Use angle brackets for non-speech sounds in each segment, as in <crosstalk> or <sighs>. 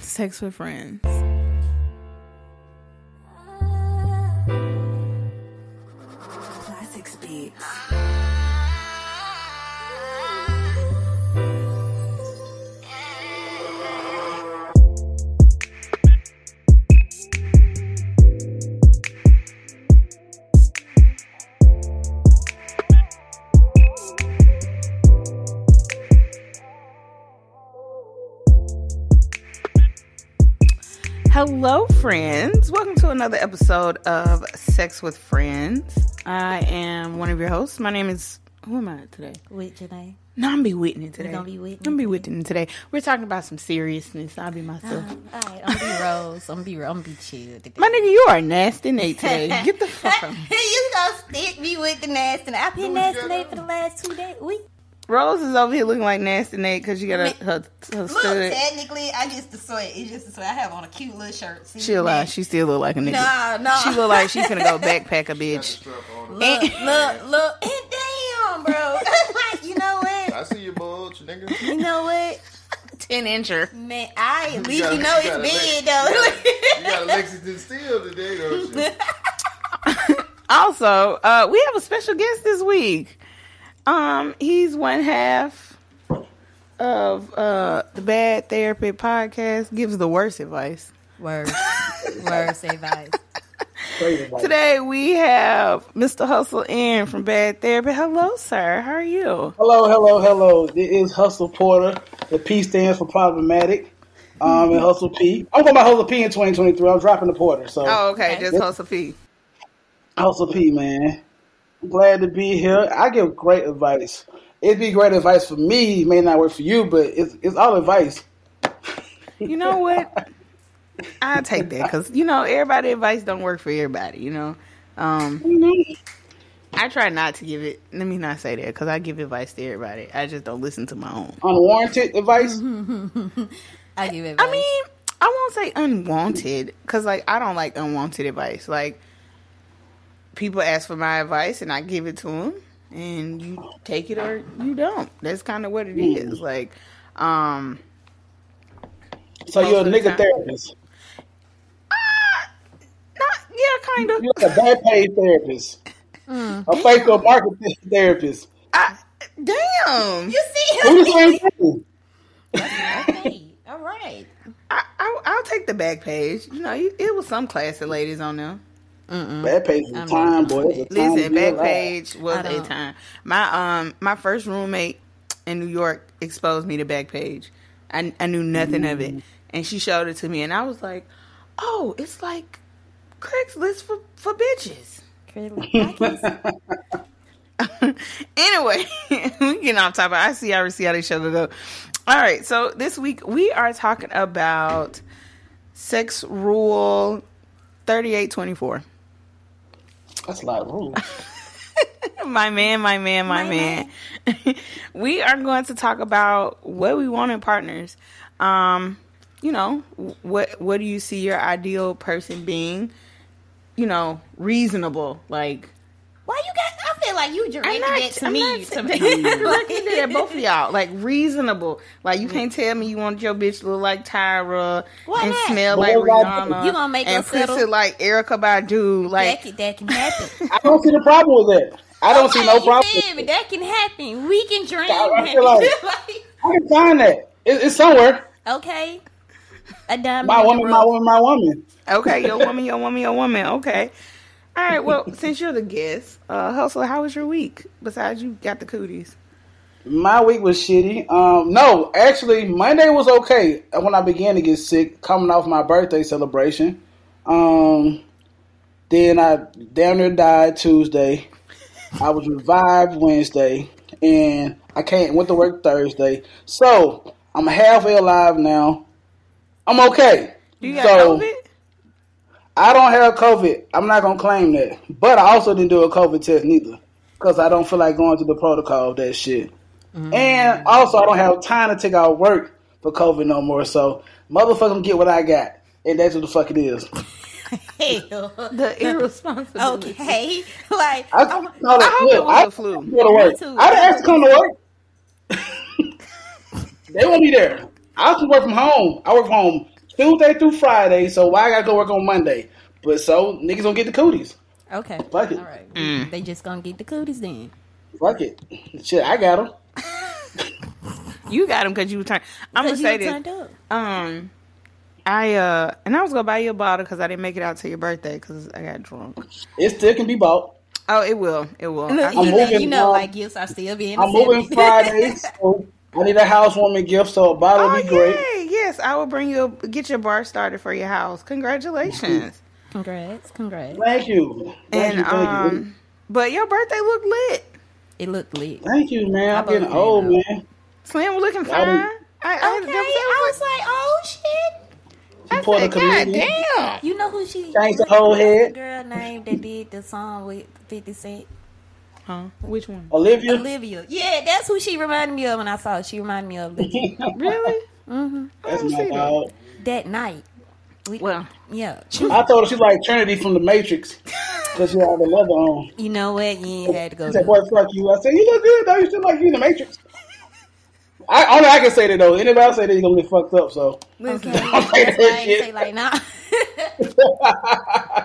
Sex with friends. Another episode of Sex with Friends. I am one of your hosts. My name is. Who am I today? With Janae. No, I'm be Whitney today. gonna be Whitney I'm be Whitney today. We're talking about some seriousness. I'll be myself. All right, I'm be Rose. I'm be, I'm be chill. today. My nigga, you are nasty Nate today. <laughs> Get the fuck <laughs> from me. you gonna stick me with the nasty. I've been nasty Nate for the last two days. We Rose is over here looking like nasty Nate because you got a, her, her Look, stud. technically, I just the sweat. It's just the sweat. I have on a cute little shirt. See, She'll lie. man. She still look like a nigga. Nah, nah. She look like she's gonna go <laughs> backpack a bitch. <laughs> Look, look, look, <laughs> and damn, bro. you know what? I see your bulge, nigga. You know what? Ten incher. Man, I at least got- you know you it's got a You though. got Lexington Steele today, don't you? Also, uh, we have a special guest this week. Um, he's one half of uh the Bad Therapy podcast. Gives the worst advice. Worst, worst advice. Today we have Mr. Hussle in from Bad Therapy. Hello, sir. How are you? Hello, hello, hello. This is Hussle Porter. The P stands for problematic. Um, and Hussle P. I'm going by Hussle P in 2023. I'm dropping the Porter. So Oh, okay. Okay. Just Hussle P. Hussle P, man. I'm glad to be here. I give great advice. It'd be great advice for me. It may not work for you, but it's it's all advice. You know what? <laughs> I take that because you know everybody advice don't work for everybody. You know, um, I try not to give it. Let me not say that because I give advice to everybody. I just don't listen to my own. Unwarranted advice. <laughs> I give it. I mean, I won't say unwanted because like I don't like unwanted advice. Like people ask for my advice and I give it to them, and you take it or you don't. That's kind of what it hmm. is. Like, um, So you're a Most of the nigga time. therapist. Uh, not yeah, kind of. You're a bad paid therapist. Mm. A fake or market therapist. I, damn. you see We him? the same thing. okay, all right. I, I I'll take the Backpage. You know, it was some classy ladies on there. Bad page is a I'm time, not boy. on It's a it. time Listen, be back alive. page was I a don't. time. My um my first roommate in New York exposed me to Backpage. I I knew nothing of it, and she showed it to me, and I was like, oh, it's like Craigslist for for bitches. <laughs> anyway, <laughs> we getting off topic. I see, I see how they show go. All right, so this week we are talking about sex rule thirty eight twenty four. That's a lot of rules. <laughs> my man, my man, my, man. <laughs> we are going to talk about what we want in partners. Um, you know, what what do you see your ideal person being? You know, reasonable. Like Why you got? I feel like you directed I'm not, that to I'm me. not to <laughs> <laughs> directing it at both of y'all. Like reasonable. Like you can't tell me you want your bitch to look like Tyra Why and not? smell But like what about- Rihanna. You gonna make and us settle? like Erykah Badu. that, Like can, that can happen. <laughs> I don't see the problem with that. I don't see no problem. You feel? That can happen. We can dream. I feel like- I can find that. It, it's somewhere. okay. A diamond. My woman, my woman, my woman. Okay, your woman, your woman, your woman. Okay. All right. Well, since you're the guest, uh, Hussle, how was your week? Besides, you got the cooties. My week was shitty. Um, no, actually, Monday was okay when I began to get sick, coming off my birthday celebration. Um, then I down there died Tuesday. I was revived Wednesday, and I can't went to work Thursday. So I'm halfway alive now. I'm okay. You got so, COVID? I don't have COVID. I'm not gonna claim that, but I also didn't do a COVID test neither because I don't feel like going through the protocol of that shit. Mm. And also, I don't have time to take out work for COVID no more. So, motherfucker, get what I got, and that's what the fuck it is. Hell. The irresponsibility. Okay. Like, I, I'm- no, I hope look, it was the flu. Go to work. Too. I didn't ask to come to work. <laughs> they won't be there. I can work from home. I work from home Tuesday through Friday, so why I gotta go work on Monday? But so niggas gonna get the cooties. Okay. Fuck it. All right. Mm. They just gonna get the cooties then. Fuck it. Shit, I got them. <laughs> You got them because you were turned. I'm gonna 'Cause say you this. turned up. Um, I uh, and I was gonna buy you a bottle because I didn't make it out to your birthday because I got drunk. It still can be bought. Oh, it will. It will. Look, I- you, know, moving you know, on. like gifts are still being. I'm moving. Friday, so I need a housewarming gift, so a bottle oh would be great. yay! Yes, I will bring you. A, get your bar started for your house. Congratulations. Congrats, congrats. Thank you. Thank and you, thank you. um, but your birthday looked lit. It looked lit. Thank you, man. I'm getting old, you? man. Slim was looking I fine. I, I, Okay, I was like, oh shit. I a said, God damn. You know who she? Changed the whole head. Girl name that did the song with Fifty Cent. Huh? Which one? Olivia. Olivia. Yeah, that's who she reminded me of when I saw her. She reminded me of Olivia. <laughs> <laughs> Really? hmm That's don't my see that. That night. We, Well, yeah. I told her she like Trinity from the Matrix <laughs> because she had the leather on. You know what? You ain't had to go. She said, to- "Boy, fuck you." I said, "You look good though. You still like you in the Matrix." I only I can say that though. Anybody else say that you're gonna get fucked up. So. Okay. <laughs> I'm That's that why I shit. ain't say like nah.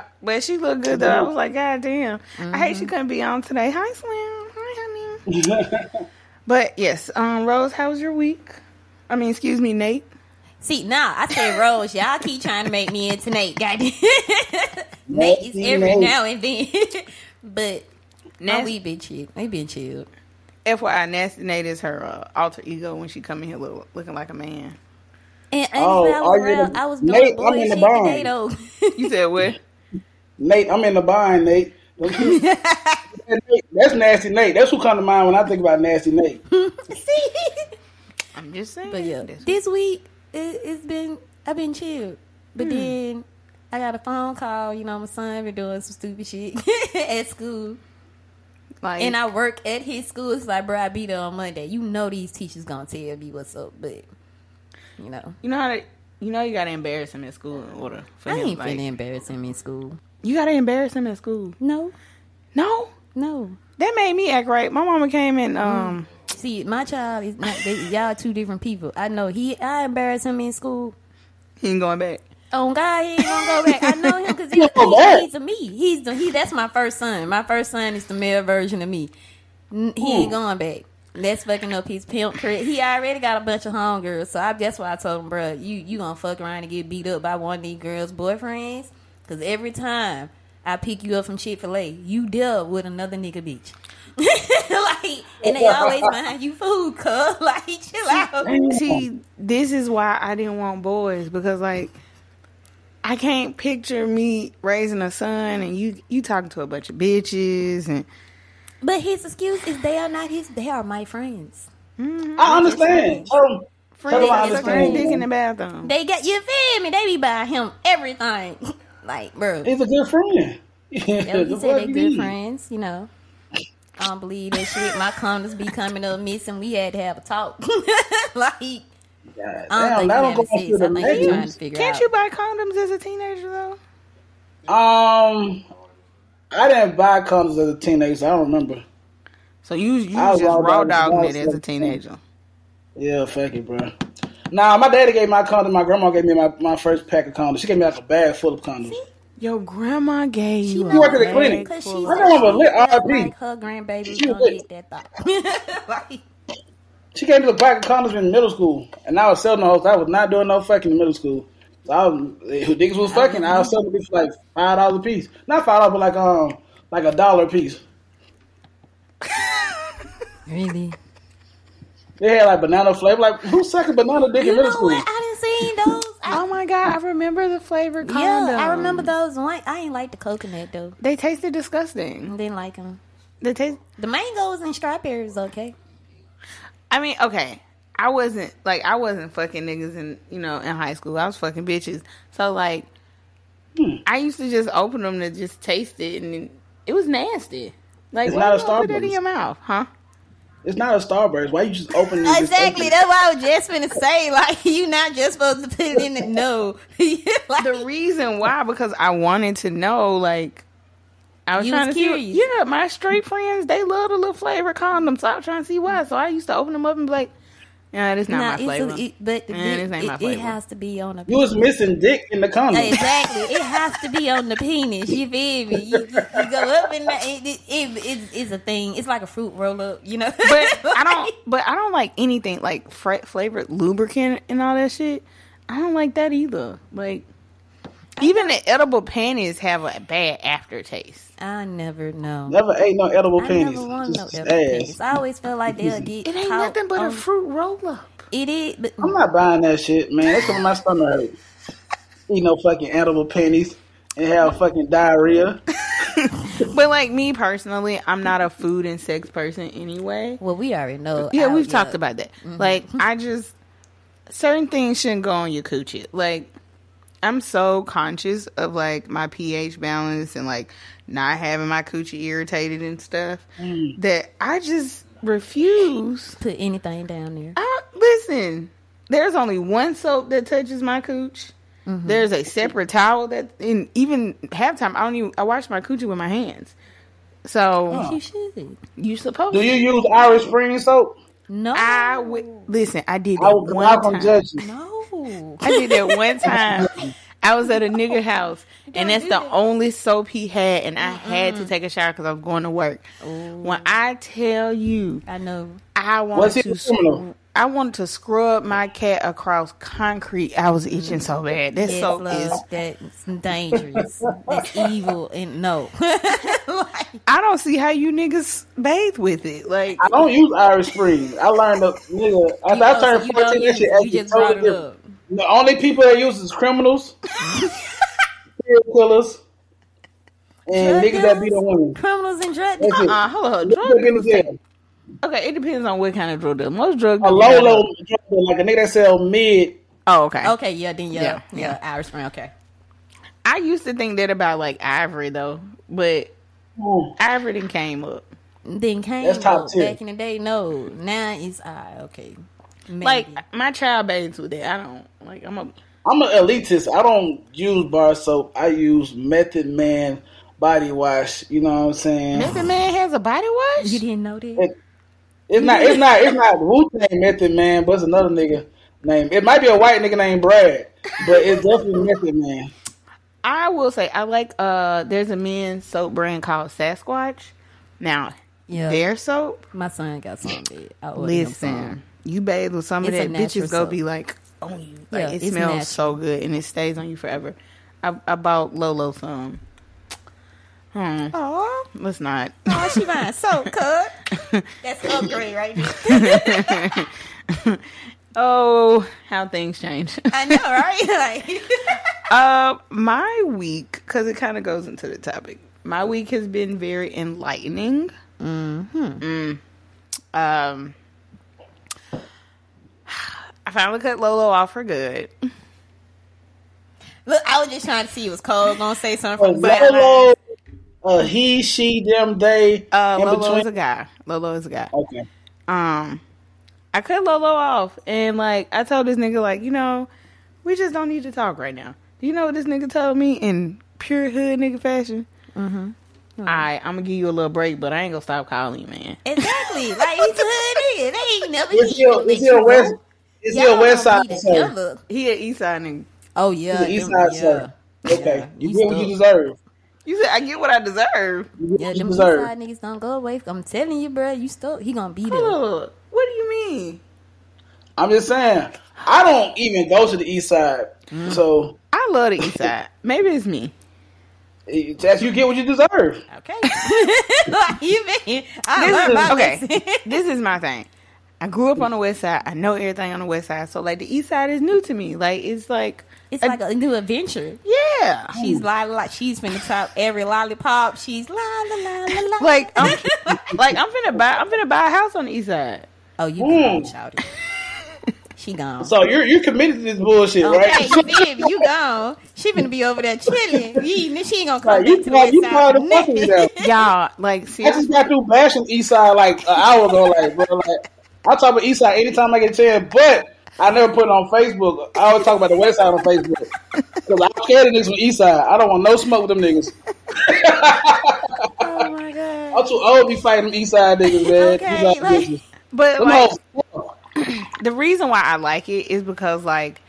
<laughs> But she looked good though. I was like, God damn. I hate Mm-hmm. she couldn't be on today. Hi, Slim. Hi, honey. <laughs> but yes, um, Rose, how was your week? I mean, excuse me, Nate. See, nah, I said Rose. Y'all keep trying to make me into Nate. Goddamn. Nate is every Nate. now and then. but now Nasty- we been chill. We been chilled. FYI, Nasty Nate is her uh, alter ego when she come in here look, looking like a man. And, and Oh, when I was are you the- I was doing Nate, boy I'm in the shit barn. <laughs> You said what? Nate, I'm in the bind, Nate. Don't you- Nate, <laughs> That's nasty Nate. That's who come to mind when I think about nasty Nate. <laughs> See? I'm just saying. But yeah, this week it, it's been I've been chilled. But then I got a phone call. You know, my son been doing some stupid shit at school, like, and I work at his school. It's like, bro, I be there on Monday. You know, these teachers gonna tell me what's up, but you know, you know how to, you know you gotta embarrass him in school in order for I him. ain't like, finna embarrass him in school. you gotta embarrass him in school. No, No, no. that made me act right. My mama came in. Um, See, my child is not. They, y'all two different people. I know he. I embarrass him in school. he ain't going back. Oh God, he ain't gonna go back. I know him because he, <laughs> He gonna go he, back. he's a me. He's the he. That's my first son. My first son is the male version of me. He ain't going back. That's fucking up his pimp credit. He already got a bunch of homegirls, so I, that's why I told him, bro, you you gonna fuck around and get beat up by one of these girls' boyfriends? Because every time I pick you up from Chick Fil A, you deal with another nigga bitch. <laughs> like, and they always <laughs> mind you food, cuz like, chill out. See, this is why I didn't want boys because like I can't picture me raising a son and you you talking to a bunch of bitches and But his excuse is they are not his. They are my friends. Mm-hmm. I understand. Tell him, tell him I friends sucking dick in the bathroom. They got you feel me? They be buying him everything. <laughs> like, bro. He's a good friend. Yeah, The he <laughs> said they you good mean? friends, you know. I don't believe that shit. My condoms be coming up missing. We had to have a talk. <laughs> like, God I don't damn, think that he don't go having sex. through the think to Can't out. you buy condoms as a teenager though? Um, I didn't buy condoms as a teenager. So I don't remember. So you you I was was just raw raw dog- dogging it as a teenager. Yeah, fuck it, bro. Nah, my daddy gave me my condoms. My grandma gave me my, my first pack of condoms. She gave me like a bag full of condoms. Your grandma gave She you. know a work at the clinic. Cause she I of- said know I'm a lit she felt RP. like her grandbaby was She gonna get that thought. <laughs> like, She came to the pack of condoms in middle school, and I was selling those. I was not doing no fucking in middle school. So I was, if niggas was fucking, I was selling them for like five dollars a piece. Not five dollars, but like um, like a dollar a piece. <laughs> really? They had like banana flavor. Like who sucking banana dick You in know middle school? what? I didn't see those. I, Oh my god, I remember the flavored condoms. <laughs> yeah, I remember those. One, I ain't like the coconut though. They tasted disgusting. I didn't like them. The taste. The mangoes and strawberries okay. I mean, okay. I wasn't like I wasn't fucking niggas in you know in high school. I was fucking bitches. So like, Hmm. I used to just open them to just taste it, and it, it was nasty. Like, It's why not you a gonna put that in Starburst. your mouth, huh? It's not a Starburst. Why you just open it? and just Exactly. open? That's what I was just gonna say. <laughs> Like you not just supposed to put it in the no. <laughs> <laughs> like, The reason why because I wanted to know, like, I was You trying was to see. curious. What, yeah, my straight friends they love the little flavored condoms. So I was trying to see why. So I used to open them up and be like, Yeah, it's not Nah, my flavor. a, it, but the Yeah, dick, this ain't it, my it flavor. has to be on the. You was missing dick in the condom. Exactly, it has to be on the penis. You feel me? You, you, you go up and that- it, it, it, it, it's a thing. It's like a fruit roll up, you know. but <laughs> I don't. But I don't like anything like fra- flavored lubricant and all that shit. I don't like that either. Like even the edible panties have a bad aftertaste. I never know. Never ate no edible I panties. never want no edible ass. penis. I always feel like they'll <laughs> get. It ain't caught nothing but on- a fruit roll up. It is, but I'm not buying that shit, man. That's gonna my stomach hurt. Eat no fucking edible panties and have fucking diarrhea. <laughs> But like me personally, I'm not a food and sex person anyway. well, we already know. Yeah, we've talked about that. Mm-hmm. Like, I just certain things shouldn't go on your coochie. Like, I'm so conscious of like my pH balance and like not having my coochie irritated and stuff Mm. that I just refuse. Put anything down there. I, listen, there's only one soap that touches my cooch. Mm-hmm. There's a separate towel that, and even halftime, I don't even. I wash my coochie with my hands. So You should. you supposed Do you use Irish Spring soap? No. I would listen. I did I that was one not time. judge you. no. I did that one <laughs> time. I was at a nigga house, and that's the only soap he had, and I had to take a shower because I was going to work. When I tell you, I know. I want to, a criminal? sc- I wanted to scrub my cat across concrete. I was itching so bad. That Yes, soap love, is. that's dangerous. that's evil and no. <laughs> I don't see how you niggas bathe with it. Like I don't use Irish Spring. I learned the nigga after I so turned you 14. That use shit actually you just totally it different. up. The only people that use is criminals, <laughs> serial killers, and Drug niggas that beat dealers? on women. Criminals and drug That's it. uh, hold on, drug that been in dealers- jail. Okay, it depends on what kind of drug deal. Most drug A low, got low drug dealer, like a nigga that sell mid. Oh, okay. Okay, yeah, then yeah, Yeah, yeah, yeah. Irish Spring. Okay, I used to think that about like Ivory though, but Mm. Ivory didn't came up. then came That's top up tier. back in the day. No, now it's I. okay, Maybe. Like my child bathes with it. I don't like. I'm a. I'm an elitist. I don't use bar soap. I use Method Man body wash. You know what I'm saying? Method Man has a body wash. you didn't know that. It- It's not. It's not. It's not Wu Tang Method Man, but it's another nigga name. It might be a white nigga named Brad, but it's definitely Method Man. I will say I like. Uh, there's a men's soap brand called Sasquatch. Now Yeah, their soap. my son got some. of it. I ordered him some. Listen, you bathe with some of It's a that, bitches go soap. be like on you. Like Yeah, it smells natural. so good and it stays on you forever. I, I bought Lolo some. Hmm. Oh, Let's not. oh, she buying soap, cut. That's upgrade right there. <laughs> Oh, how things change. I know, right? <laughs> Like, Uh, my week, because it kind of goes into the topic. My week has been very enlightening. Mm. Um, I finally cut Lolo off for good. look, I was just trying to see it was cold. Gonna say something from the Lolo, uh, he, she, them, they, Uh, in Lolo between. is a guy. Lolo is a guy. okay. Um, I cut Lolo off, and like I told this nigga, like you know, we just don't need to talk right now. Do you know what this nigga told me in pure hood nigga fashion? Mm-hmm. Alright, I'm gonna give you a little break, but I ain't gonna stop calling you, man. Exactly. Like he's a hood nigga. They ain't never Is he a, is he a west? Is he a west side? sir? He an East Side nigga. Oh yeah. He's an east side yeah. sir. Okay, Yeah, you get what you deserve. You said I get what I deserve. Yeah, what them east deserve. side niggas don't go away. I'm telling you, bro. You still he gonna be there. Ugh, what do you mean? I'm just saying. I don't even go to the east side, Mm. so I love the East Side. Maybe it's me. it- that's you get what you deserve. Okay. like, <laughs> you mean I This learned is, my okay, <laughs> this is my thing. I grew up on the West Side. I know everything on the West Side, so like the East Side is new to me. Like it's like, It's like a new adventure. yeah, She's la la. She's finna top every lollipop. She's la la la la la. <laughs> like I'm like I'm finna buy I'm finna buy a house on the east side. oh, you Mm. gone, shouted. She gone. So you're you're committed to this bullshit, Okay, right? you feel me? You gone. She finna be over there chilling. You, she ain't gonna come Like, you back to the called, you west called side. the fucking me. <laughs> Y'all like I just got through bashing East Side like an hour ago. Like, bro, like I talk about East Side anytime I get a chance, but I never put it on Facebook. I always talk about the West Side on Facebook because I care the niggas from East Side. I don't want no smoke with them niggas. Oh my god. I'm too old to be fighting them East Side niggas, man. Okay, like- but like <clears throat> the reason why I like it is because like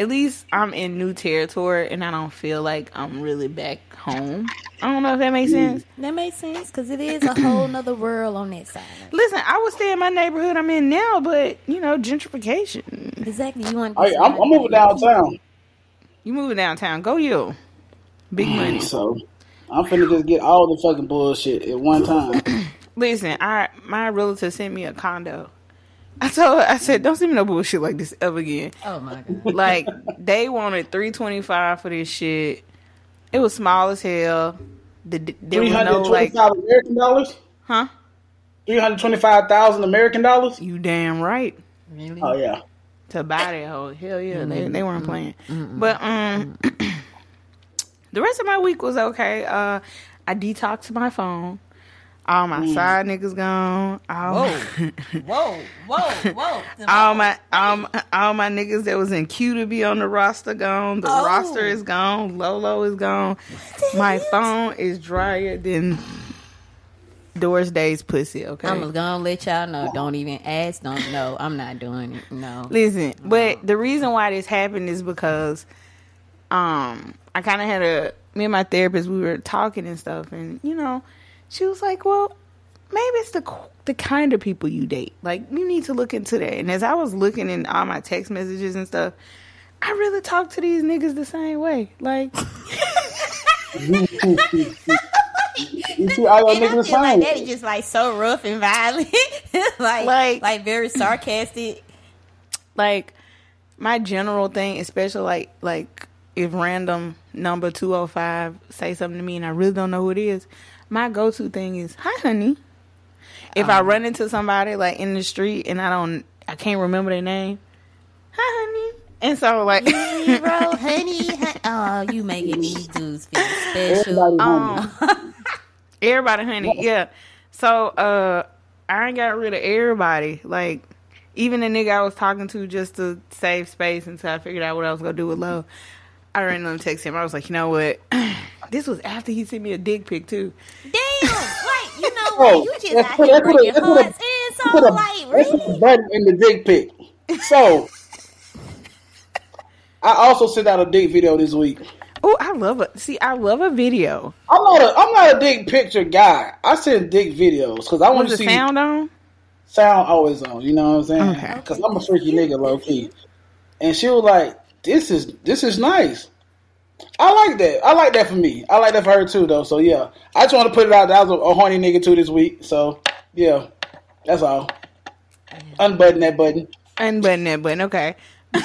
at least I'm in new territory and I don't feel like I'm really back home. I don't know if that makes sense. That makes sense because it is a whole nother world on that side. Listen, I would stay in my neighborhood I'm in now, but you know, gentrification. Exactly. You want? Hey, I'm, I'm moving downtown, You moving downtown, go you. Big money. so I'm finna just get all the fucking bullshit at one time. <clears throat> Listen, I my relative sent me a condo. I told her, I said, don't send me no bullshit like this ever again. Oh my god. Like they wanted three twenty five for this shit. It was small as hell. The, there was no like, American dollars. huh? Three hundred twenty-five thousand American dollars. You damn right. Really? Oh yeah. to buy that whole hell yeah they, they weren't playing but um <clears throat> the rest of my week was okay uh i detoxed my phone all my side niggas gone all <laughs> Whoa. whoa. Whoa. Whoa. all my all my, all my niggas that was in queue to be on the roster gone the Oh. roster is gone lolo is gone my phone is drier than doris day's pussy okay I'm gonna let y'all know. Don't even ask. Don't know. I'm not doing it. No. Listen, but the reason why this happened is because um I kind of had a me and my therapist we were talking and stuff and you know she was like, "Well, maybe it's the the kind of people you date. Like you need to look into that." And as I was looking in all my text messages and stuff, I really talk to these niggas the same way. Like <laughs> You see all your And I niggas the feel like same. that is just like so rough and violent, <laughs> like, Like- like very sarcastic. like my general thing, especially like like if random number two oh five say something to me and I really don't know who it is, my go to thing is hi honey. If I run into somebody like in the street and I don't I can't remember their name, hi honey. And so like Hero, <laughs> honey, honey. Oh, you making these dudes feel special. Everybody hungry. um, <laughs> everybody honey, yeah. So uh I ain't got rid of everybody. Like even the nigga I was talking to just to save space until I figured out what I was gonna do with love. I ran on text him. I was like, you know what? <clears throat> this was after he sent me a dick pic too. Damn, like you know <laughs> what? You just let's out put- here let's put a- breaking let's put hearts in. So Put a, like, let's put a really? button in the dick pic. So, I also sent out a dick video this week. Oh, I love it. See, I love a video. I'm not a I'm not a dick picture guy. I send dick videos because I want to see sound on? sound always on. You know what I'm saying? Okay. Because I'm a freaky nigga, low key. And she was like, "This is this is nice." I like that. I like that for me. I like that for her too, though. So yeah, I just want to put it out. That I was a, a horny nigga too this week. So yeah, that's all. Unbutton that button. Unbutton that button. Okay. <laughs>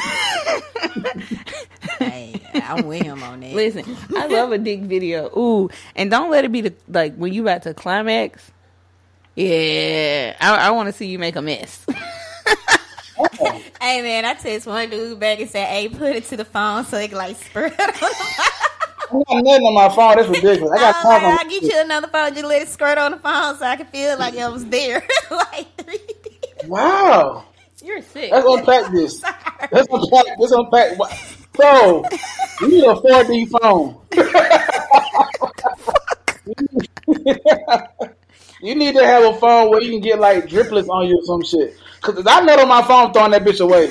Hey, I'm with him on that. Listen, I love a dick video. Ooh, and don't let it be the like when you about to climax. Yeah, I, I want to see you make a mess. <laughs> <laughs> Hey man, I text one dude back and said, "Hey, put it to the phone so it can like spread." <laughs> on I got nothing on my phone. That's ridiculous. I got I talk was like, on. I'll get you another phone. Just let it squirt on the phone so I can feel like I was there. <laughs> like 3D. Wow. You're sick. Let's unpack this. Let's unpack. Let's unpack. what- So, you need a 4D phone. you need to have a phone where you can get like driplets on you or some shit. Cause I know on my phone throwing that bitch away.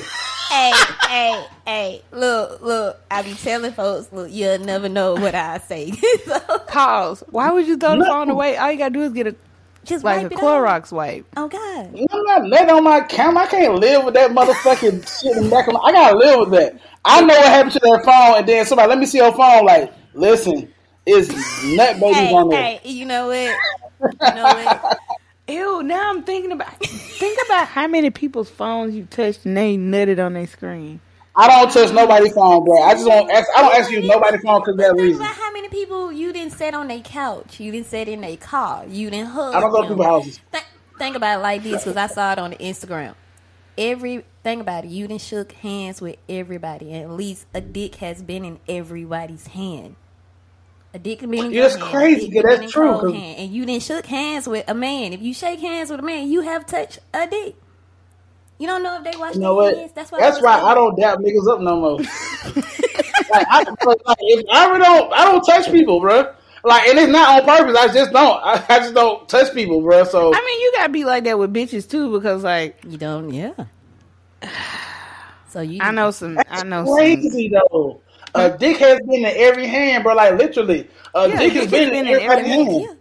hey, hey, hey! Look, look! I be telling folks, look, you'll never know what I say. <laughs> so, Pause. Why would you throw the phone away? All you gotta do is get a just like a wipe it off. Clorox wipe. Oh God! I'm not letting on my camera. I can't live with that motherfucking <laughs> shit in the back of my. I gotta live with that. I know what happened to that phone, and then somebody let me see your phone. Like, listen, it's nut babies Hey, on there. hey! You know what? You know what? Ew, now I'm thinking about <laughs> think about how many people's phones you touched and they nutted on their screen. I don't touch nobody's phone, bro. I just don't. Ask, I don't ask you nobody's phone because that Think reason. about how many people you didn't sit on their couch, you didn't sit in their car, you didn't hug. I don't go to them. people's houses. Th- think about it like this because I saw it on the Instagram. Every think about it, you didn't shook hands with everybody, and at least a dick has been in everybody's hand. A dick can be in your that's hand, crazy, a yeah, that's true, hand, and you didn't shook hands with a man. If you shake hands with a man, you have touched a dick. You don't know if they wash You know their what? hands. That's why. That's was why saying- I don't dap niggas up no more. <laughs> like, I, like, if I really don't, I don't touch people, bro. Like, and it's not on purpose. I just don't. I, I just don't touch people, bro. So I mean, you gotta be like that with bitches too, because like You don't. Yeah. <sighs> So you, I know some. I know some. Crazy though. A dick has been in every hand, bro. Like literally, a Yeah, dick has been, in everybody's hand. Yeah.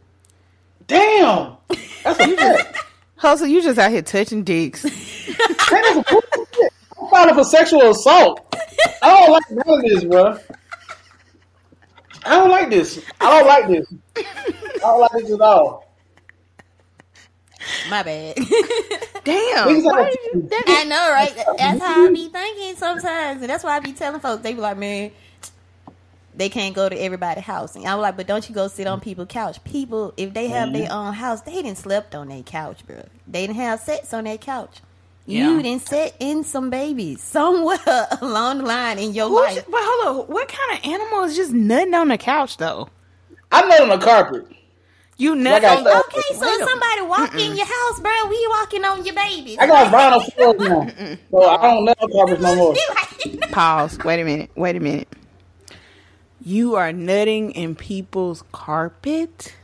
Damn, that's a fact. Hussle, you just out here touching dicks. <laughs> That's bullshit. I'm filing for sexual assault. I don't like none of this, bro. I don't like this. I don't like this. I don't like this at all. My bad. <laughs> Damn. Like- you, that, I know, right? That's how I be thinking sometimes, and that's why I be telling folks. They be like, "Man, they can't go to everybody's house." And I was like, "But don't you go sit on mm. people's couch? People, if they have their own house, they didn't slept on their couch, bro. They didn't have sex on their couch. Yeah. You didn't set in some babies somewhere <laughs> along the line in your who's, life. but hold on. What kind of animal is just nutting on the couch though? I'm not on the carpet. You nut Like I on the. Okay, so if somebody walk in your house, bro, we walking on your babies. I got vinyl floors <laughs> now, so I don't know carpets no more. <laughs> Pause. Wait a minute. Wait a minute. You are nutting in people's carpet.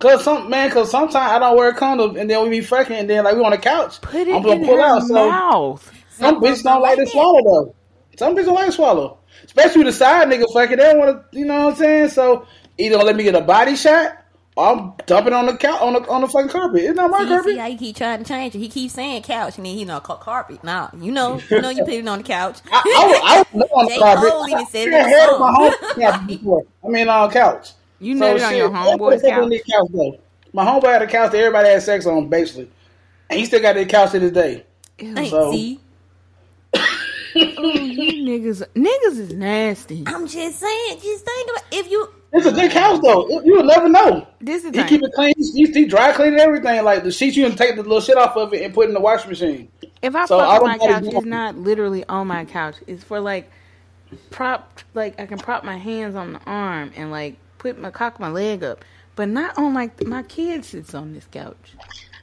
Cause some man, cause sometimes I don't wear a condom, and then we be fucking, and then like we on the couch, Put it I'm gonna in pull her out. So mouth. some bitches don't like to swallow though. Some bitches don't like to swallow, especially the side nigga fucking. They don't want to, you know what I'm saying? So either let me get a body shot, or I'm dumping on the couch on the on the fucking carpet. It's not my See, see carpet. how he keep trying to change it. He keeps saying couch, and then he know ca- carpet. Nah, you know, you know, you put it on the couch. I, I, was- I was not on the <laughs> J. carpet. Cole even said it I in the had my song. home couch before. I mean, on couch. You nutted on your shit, homeboy's that's couch. the couch though. My homeboy had a couch that everybody had sex on, basically, and he still got that couch to this day. Hey, So- see, <laughs> Oh, you niggas, niggas is nasty. I'm just saying. Just think about if you. It's a good couch though. You would never know. This is He keep it clean. He, he dry clean everything. Like the sheets, you can take the little shit off of it and put in the washing machine. If I So fuck I don't my couch, it's not literally on my couch. It's for like prop, like I can prop my hands on the arm and like put my cock my leg up, but not on like my kid sits on this couch.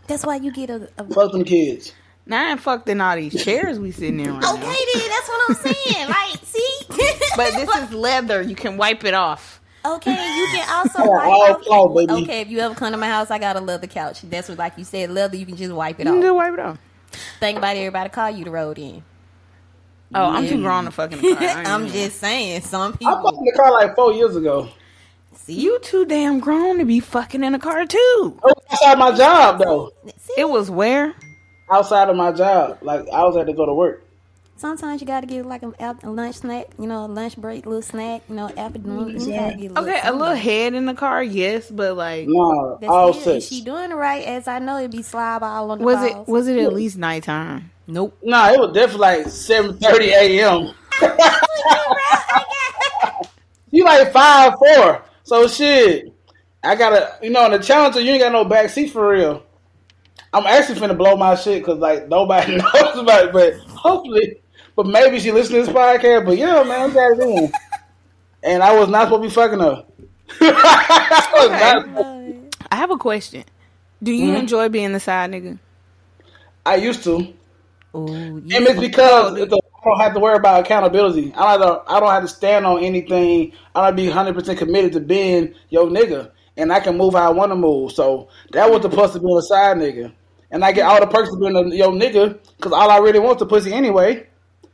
That's why you get a. a Fuck them kids. Now I ain't fucked in all these chairs we sitting in right okay, now. then that's what I'm saying. Like, see, <laughs> But this <laughs> is leather. You can wipe it off. Okay, you can <laughs> also oh, wipe all off. baby. Okay, if you ever come to my house, I got a leather couch. That's what, like you said, leather. You can just wipe it off. You can just wipe it off. Think about everybody call you to road in. Oh, I'm too grown to fucking. I ain't <laughs> I'm just saying, some people I people fucked in the car like four years ago. see You too damn grown to be fucking in a car too. I was outside my job though. See, It was where? Outside of my job, like I was had to go to work. Sometimes you got to get like a, a lunch snack, you know, a lunch break, little snack, you know, afternoon. You gotta mm-hmm. get Okay, a little head in the car, yes, but like, Nah, That's all it. If six. she doing it right, as I know, it'd be slob all on the was it was it at least nighttime? Nope. Nah, it was definitely like seven thirty a.m. you <laughs> like five four, so shit. I gotta, you know, in the Challenger, you ain't got no back seat for real. I'm actually finna blow my shit because like nobody <laughs> knows about it, but hopefully, but maybe she listens to this podcast. But yeah, man, I'm got it in, and I was not supposed to be fucking her. <laughs> I not- I have a question. Do you Mm-hmm. enjoy being the side nigga? I used to. Ooh, And it's because it's a, I don't have to worry about accountability. I don't. I don't have to stand on anything. I don't be hundred percent committed to being your nigga, and I can move how I want to move. So that was the plus of being a side nigga, and I get all the perks of being a your nigga because all I really want is pussy anyway.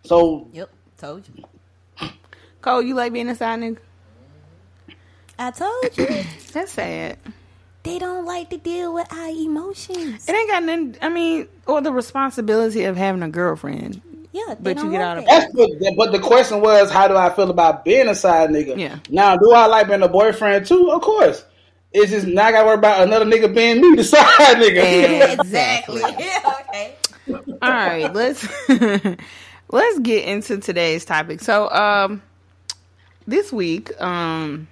So Yep, told you. Cole, you like being a side nigga? I told you. <clears throat> That's sad. they don't like to deal with our emotions. It ain't got nothing. I mean, or the responsibility of having a girlfriend. Yeah, But they you don't get like out of- that. that's what. But the question was, how do I feel about being a side nigga? Yeah. Now, do I like being a boyfriend too? Of course. It's just now I got to worry about another nigga being me, <laughs> the side nigga. Yeah, Exactly. yeah, <laughs> okay. All right, let's <laughs> let's get into today's topic. So, um, this week, um,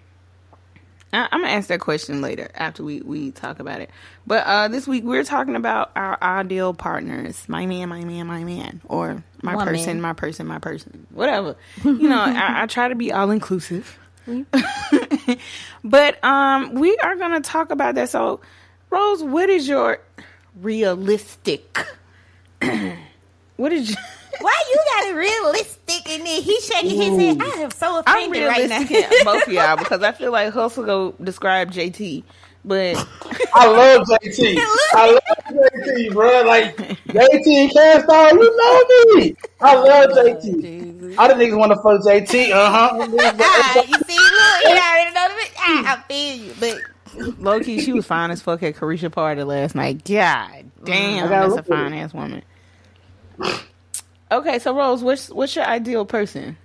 I, I'm gonna ask that question later after we we talk about it. But uh, this week we're talking about our ideal partners. My man, my man, my man, or my One person, man. my person, my person, whatever. You know, I, I try to be all inclusive. <laughs> but um, we are gonna talk about that. So, Rose, what is your realistic? <clears throat> what is your Why you got it realistic in there? He shaking his head. I am so I'm offended right now. realistic <laughs> both of y'all because I feel like Hussle go describe JT but I love JT. <laughs> I love JT, bro. Like JT can't Off, you know me. I love JT. Jesus. All the niggas want to fuck JT. Uh <laughs> Ah, huh. you see, look, he already know the ah, I feel you, but low key, she was fine as fuck at Carisha party last night. God damn, I gotta that's a look at fine ass woman. Okay, so Rose, what's what's your ideal person?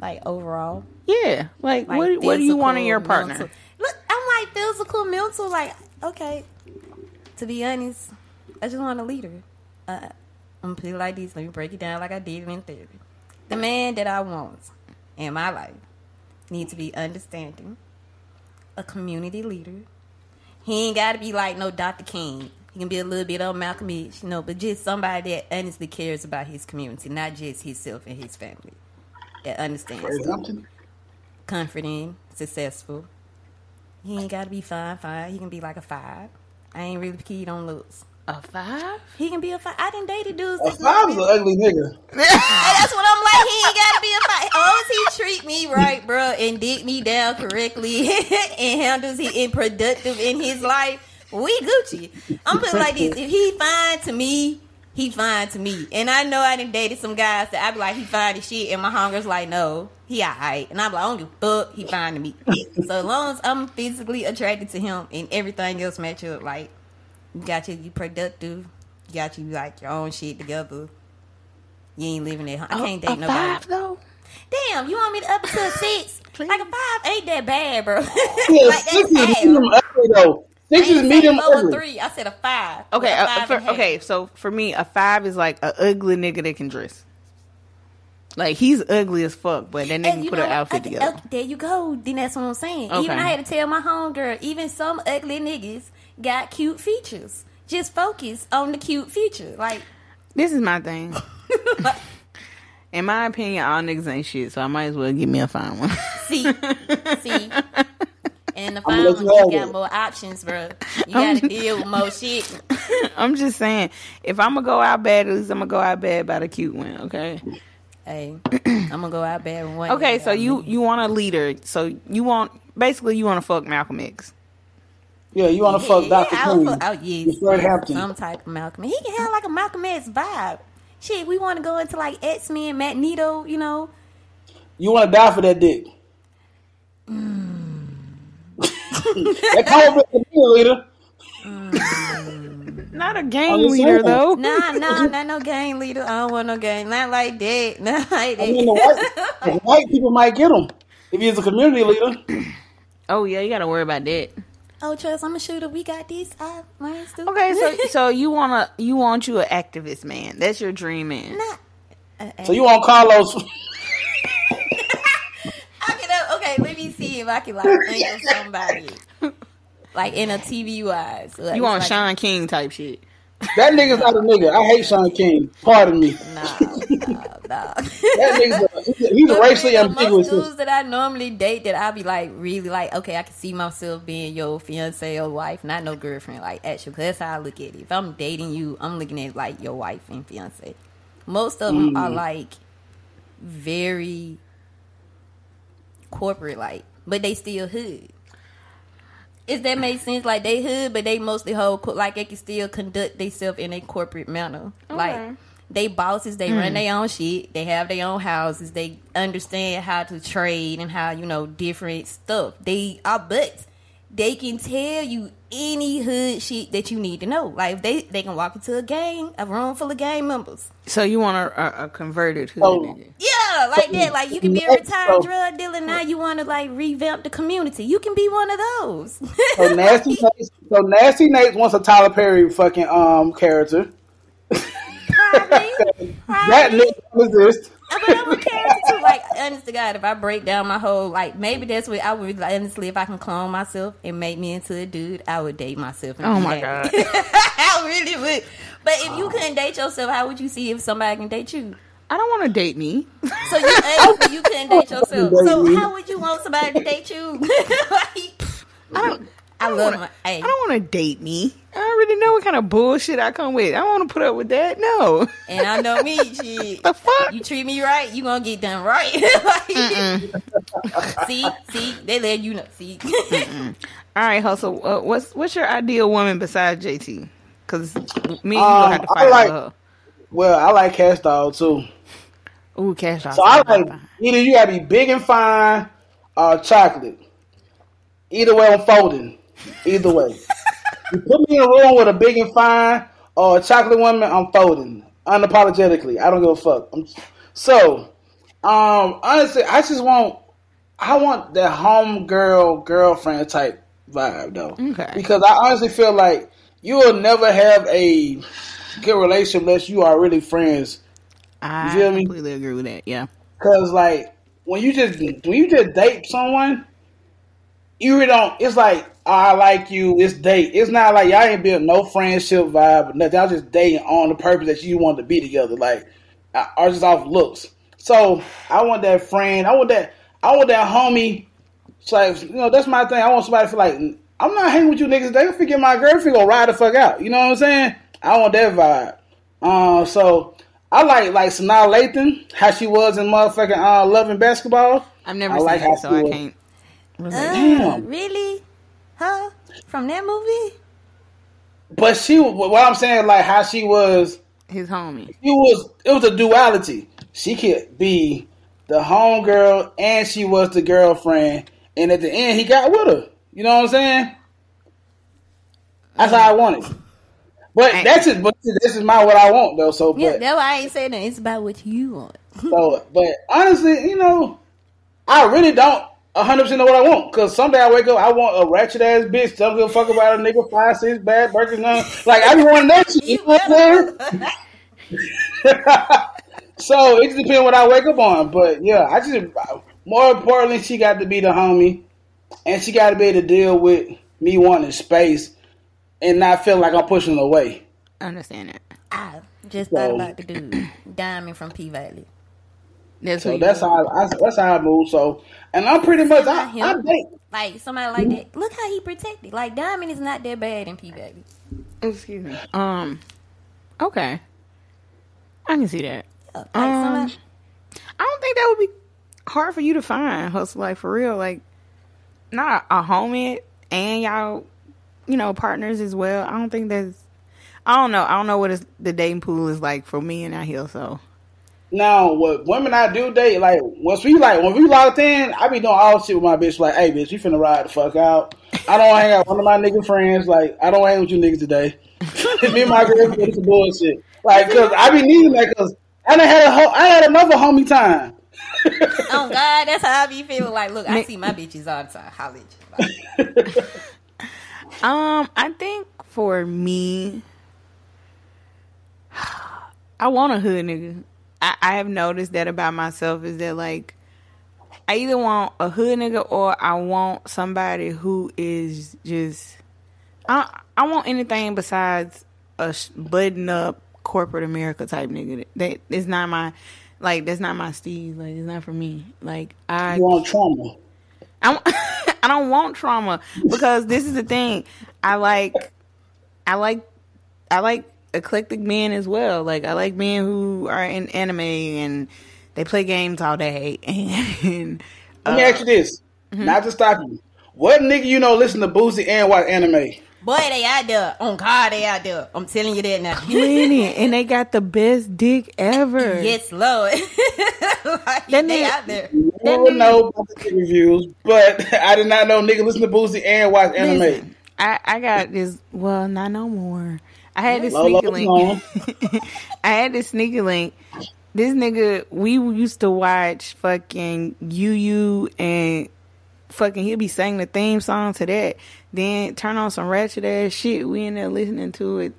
Like overall, Yeah, like, like what what do you want in your partner? mental. Look, I'm like physical, mental. Like, okay. To be honest, I just want a leader. Uh, I'm gonna put it like this. Let me break it down like I did in theory. The man that I want in my life needs to be understanding, a community leader. He ain't got to be like no Dr. King. He can be a little bit on Malcolm X, you know, but just somebody that honestly cares about his community, not just himself and his family. That understands comforting, successful. He ain't got to be fine, fine. He can be like a five. I ain't really keyed on looks. A five? He can be a five. I didn't date dudes. A that's not five's an ugly nigga. <laughs> And that's what I'm like. He ain't got to be a five. As long as he treat me right, bro, and dig me down correctly, <laughs> and handles he and productive in his life, we Gucci. I'm putting it like this: if he fine to me, he fine to me. And I know I done dated some guys that I be like, he fine as shit, and my hunger's like, no, he alright. And I'm like, I don't give a fuck, he fine to me. so as long as I'm physically attracted to him and everything else match up, like you got you, you productive, you got you like your own shit together. You ain't living at home. I can't a, date a nobody. five though. Damn, you want me to up to a six? <laughs> like a five ain't that bad, bro. Yeah, <laughs> like six that's is half. medium ugly though. Six is ain't say medium four or ugly. three. I said a five. Okay, A uh, for, and a half. okay. So for me, a five is like a ugly nigga that can dress. Like he's ugly as fuck, but then nigga And can put know, an outfit okay, together. okay, there you go. Then that's what I'm saying. Okay. Even I had to tell my homegirl, even some ugly niggas got cute features. Just focus on the cute feature. Like, This is my thing. <laughs> In my opinion, all niggas ain't shit, so I might as well give me a fine one. see, see. <laughs> And the <laughs> I'ma fine let one, you you got it. more options, bro. You got to deal with more shit. <laughs> I'm just saying, if I'm gonna go out bad, at least I'm gonna go out bad by the cute one. Okay. Hey, I'm gonna go out bad with one. Okay. So you you want a leader? So you want basically you want to fuck Malcolm X. Yeah, you want to fuck Dr. I would King. fuck- Oh yeah, With Fred Hampton. some type of Malcolm. He can have like a Malcolm X vibe. Shit, we want to go into like X Men, Magneto. You know, You want to die for that dick. Mm. That cold blooded leader. Not a gang I'm leader saying. though. nah, nah, <laughs> not no gang leader. I don't want no gang. Not like that. <laughs> Not like I mean, the that. white, the white people might get him if he's a community leader. <clears throat> Oh yeah, you gotta worry about that. oh, trust, I'm a shooter. We got this. I might still. Okay, so <laughs> so you wanna you want you an activist man? That's your dream man. not. Uh, So you want Carlos? I can, uh, okay, let me see if I can like <laughs> think of somebody. Like in a TV wise. Like, You want like, Shaun King type shit? That nigga's not a nigga. I hate Shaun King. Pardon me. <laughs> Nah, nah, nah. That nigga's a, he's a, he's racially really, the ambiguous. Most dudes that I normally date that I be like really like, okay, I can see myself being your fiance or wife, not no girlfriend. Like actually, 'cause that's how I look at it. If I'm dating you, I'm looking at like your wife and fiance. Most of them are mm. like very corporate, like, but they still hood. If that makes sense, like they hood, but they mostly hold co- like they can still conduct themselves in a corporate manner. Like they bosses, they run mm. their own shit, they have their own houses, they understand how to trade and how you know different stuff. They are butts. They can tell you any hood shit that you need to know. Like they they can walk into a gang, a room full of gang members. So you want a, a, a converted hood Oh. nigga? Yeah, like that. Like you can be a retired drug dealer now. You want to like revamp the community. You can be one of those. So nasty <laughs> Nate, so nasty Nate wants a Tyler Perry fucking um character. Probably. <laughs> That nigga exists. <laughs> But I'm a character too. Like, honest to God, if I break down my whole like, maybe that's what I would like, honestly. If I can clone myself and make me into a dude, I would date myself. And Oh my happy. god! <laughs> I really would. But if you oh. couldn't date yourself, how would you see if somebody can date you? I don't want to date me. So you, <laughs> honestly, you couldn't date yourself. Date So me. how would you want somebody to date you? like, I don't. I love my. Hey, I don't want to date me. I already know what kind of bullshit I come with. I don't want to put up with that. No. And I know me, <laughs> shit. The fuck? You treat me right, you gonna get done right. <laughs> Like, see, see, they let you know. See, <laughs> All right, hustle. Uh, what's what's your ideal woman besides JT? Because me and you Um, don't have to I fight like- over Well, I like Cash Doll too. Ooh, cash out. So I like either you gotta be big and fine or chocolate. Either way, I'm folding. Either way. You put me in a room with a big and fine or a chocolate woman, I'm folding. Unapologetically. I don't give a fuck. I'm, so, um, honestly, I just want, I want that home girl, girlfriend type vibe though. Okay. Because I honestly feel like you will never have a good relationship unless you are really friends I feel me? completely agree with that. Yeah. Cause like when you just when you just date someone, you really don't. It's like I like you. It's date. It's not like y'all ain't built no friendship vibe or nothing. Y'all just dating on the purpose that you want to be together. Like or just off looks. So I want that friend. I want that. I want that homie. It's like you know that's my thing. I want somebody to feel like I'm not hanging with you niggas. They gonna forget my girlfriend. Gonna ride the fuck out. You know what I'm saying? I want that vibe. Uh, so I like like Sanaa Lathan, how she was in motherfucking uh, Love and Basketball. I've never I seen like how so she I was. can't. Relate. Uh, Damn. really? Huh? From that movie? But she, what I'm saying, like how she was, His homie. she was. It was a duality. She could be the homegirl and she was the girlfriend, and at the end he got with her. You know what I'm saying? That's how I want it. But Hey. that's it. But this is my what I want though. So, but Yeah, that's why I ain't saying that. It's about what you want. So, but honestly, you know, I really don't 100 percent know what I want. Cause someday I wake up, I want a ratchet ass bitch. Don't give a fuck about a nigga five six bad burgers. Uh, None. Like I be wanting that shit. You know what I'm saying? <laughs> so it just depends what I wake up on. But yeah, I just more importantly, she got to be the homie, and she got to be able to deal with me wanting space and not feel like I'm pushing away. I understand that. I just thought So- about the dude, <clears throat> Diamond from P Valley. That's So that's want. how I, that's how I move. So, and I'm pretty much I, I date. Like somebody like that. Look how he protected. Like Diamond is not that bad in P Valley. Excuse me. Um. Okay. I can see that. Like Um, somebody, I don't think that would be hard for you to find. Hussle like for real. Like not a, a homie and y'all, you know, partners as well. I don't think that's. I don't know. I don't know what the dating pool is like for me and out here. So Now, what women I do date, like once we like when we locked in, I be doing all shit with my bitch. Like, hey, bitch, you finna ride the fuck out. I don't hang out with one of my nigga friends. Like, I don't hang with you niggas today. <laughs> Me and my girl do some bullshit. Like, cause I be needing that. Cause I done had a ho- I had another homie time. <laughs> oh God, that's how I be feeling. Like, look, I see my bitches all the time. Holla at you. Like, Um, I think for me, <sighs> I want a hood nigga. I, I have noticed that about myself is that like I either want a hood nigga or I want somebody who is just I I want anything besides a button up corporate America type nigga. That is not my like that's not my style. Like it's not for me. Like I You want trauma? I <laughs> I don't want trauma because this is the thing. I like, I like, I like eclectic men as well. Like I like men who are in anime and they play games all day. <laughs> And Let me ask you this, uh, mm-hmm. not to stop you. What nigga you know listen to Boosie and watch anime? boy, they out there. On God, they out there. I'm telling you that now. <laughs> plenty, and they got the best dick ever. yes, Lord. <laughs> like, That they nigga- out there. You don't know about reviews, but I did not know nigga listen to Boosie and watch anime. Listen, I, I got this. Well, not no more. I had this Low, sneaker link. <laughs> I had this sneaker link. This nigga, we used to watch fucking Yu and fucking he'll be singing the theme song to that. Then turn on some ratchet ass shit. We in there listening to it,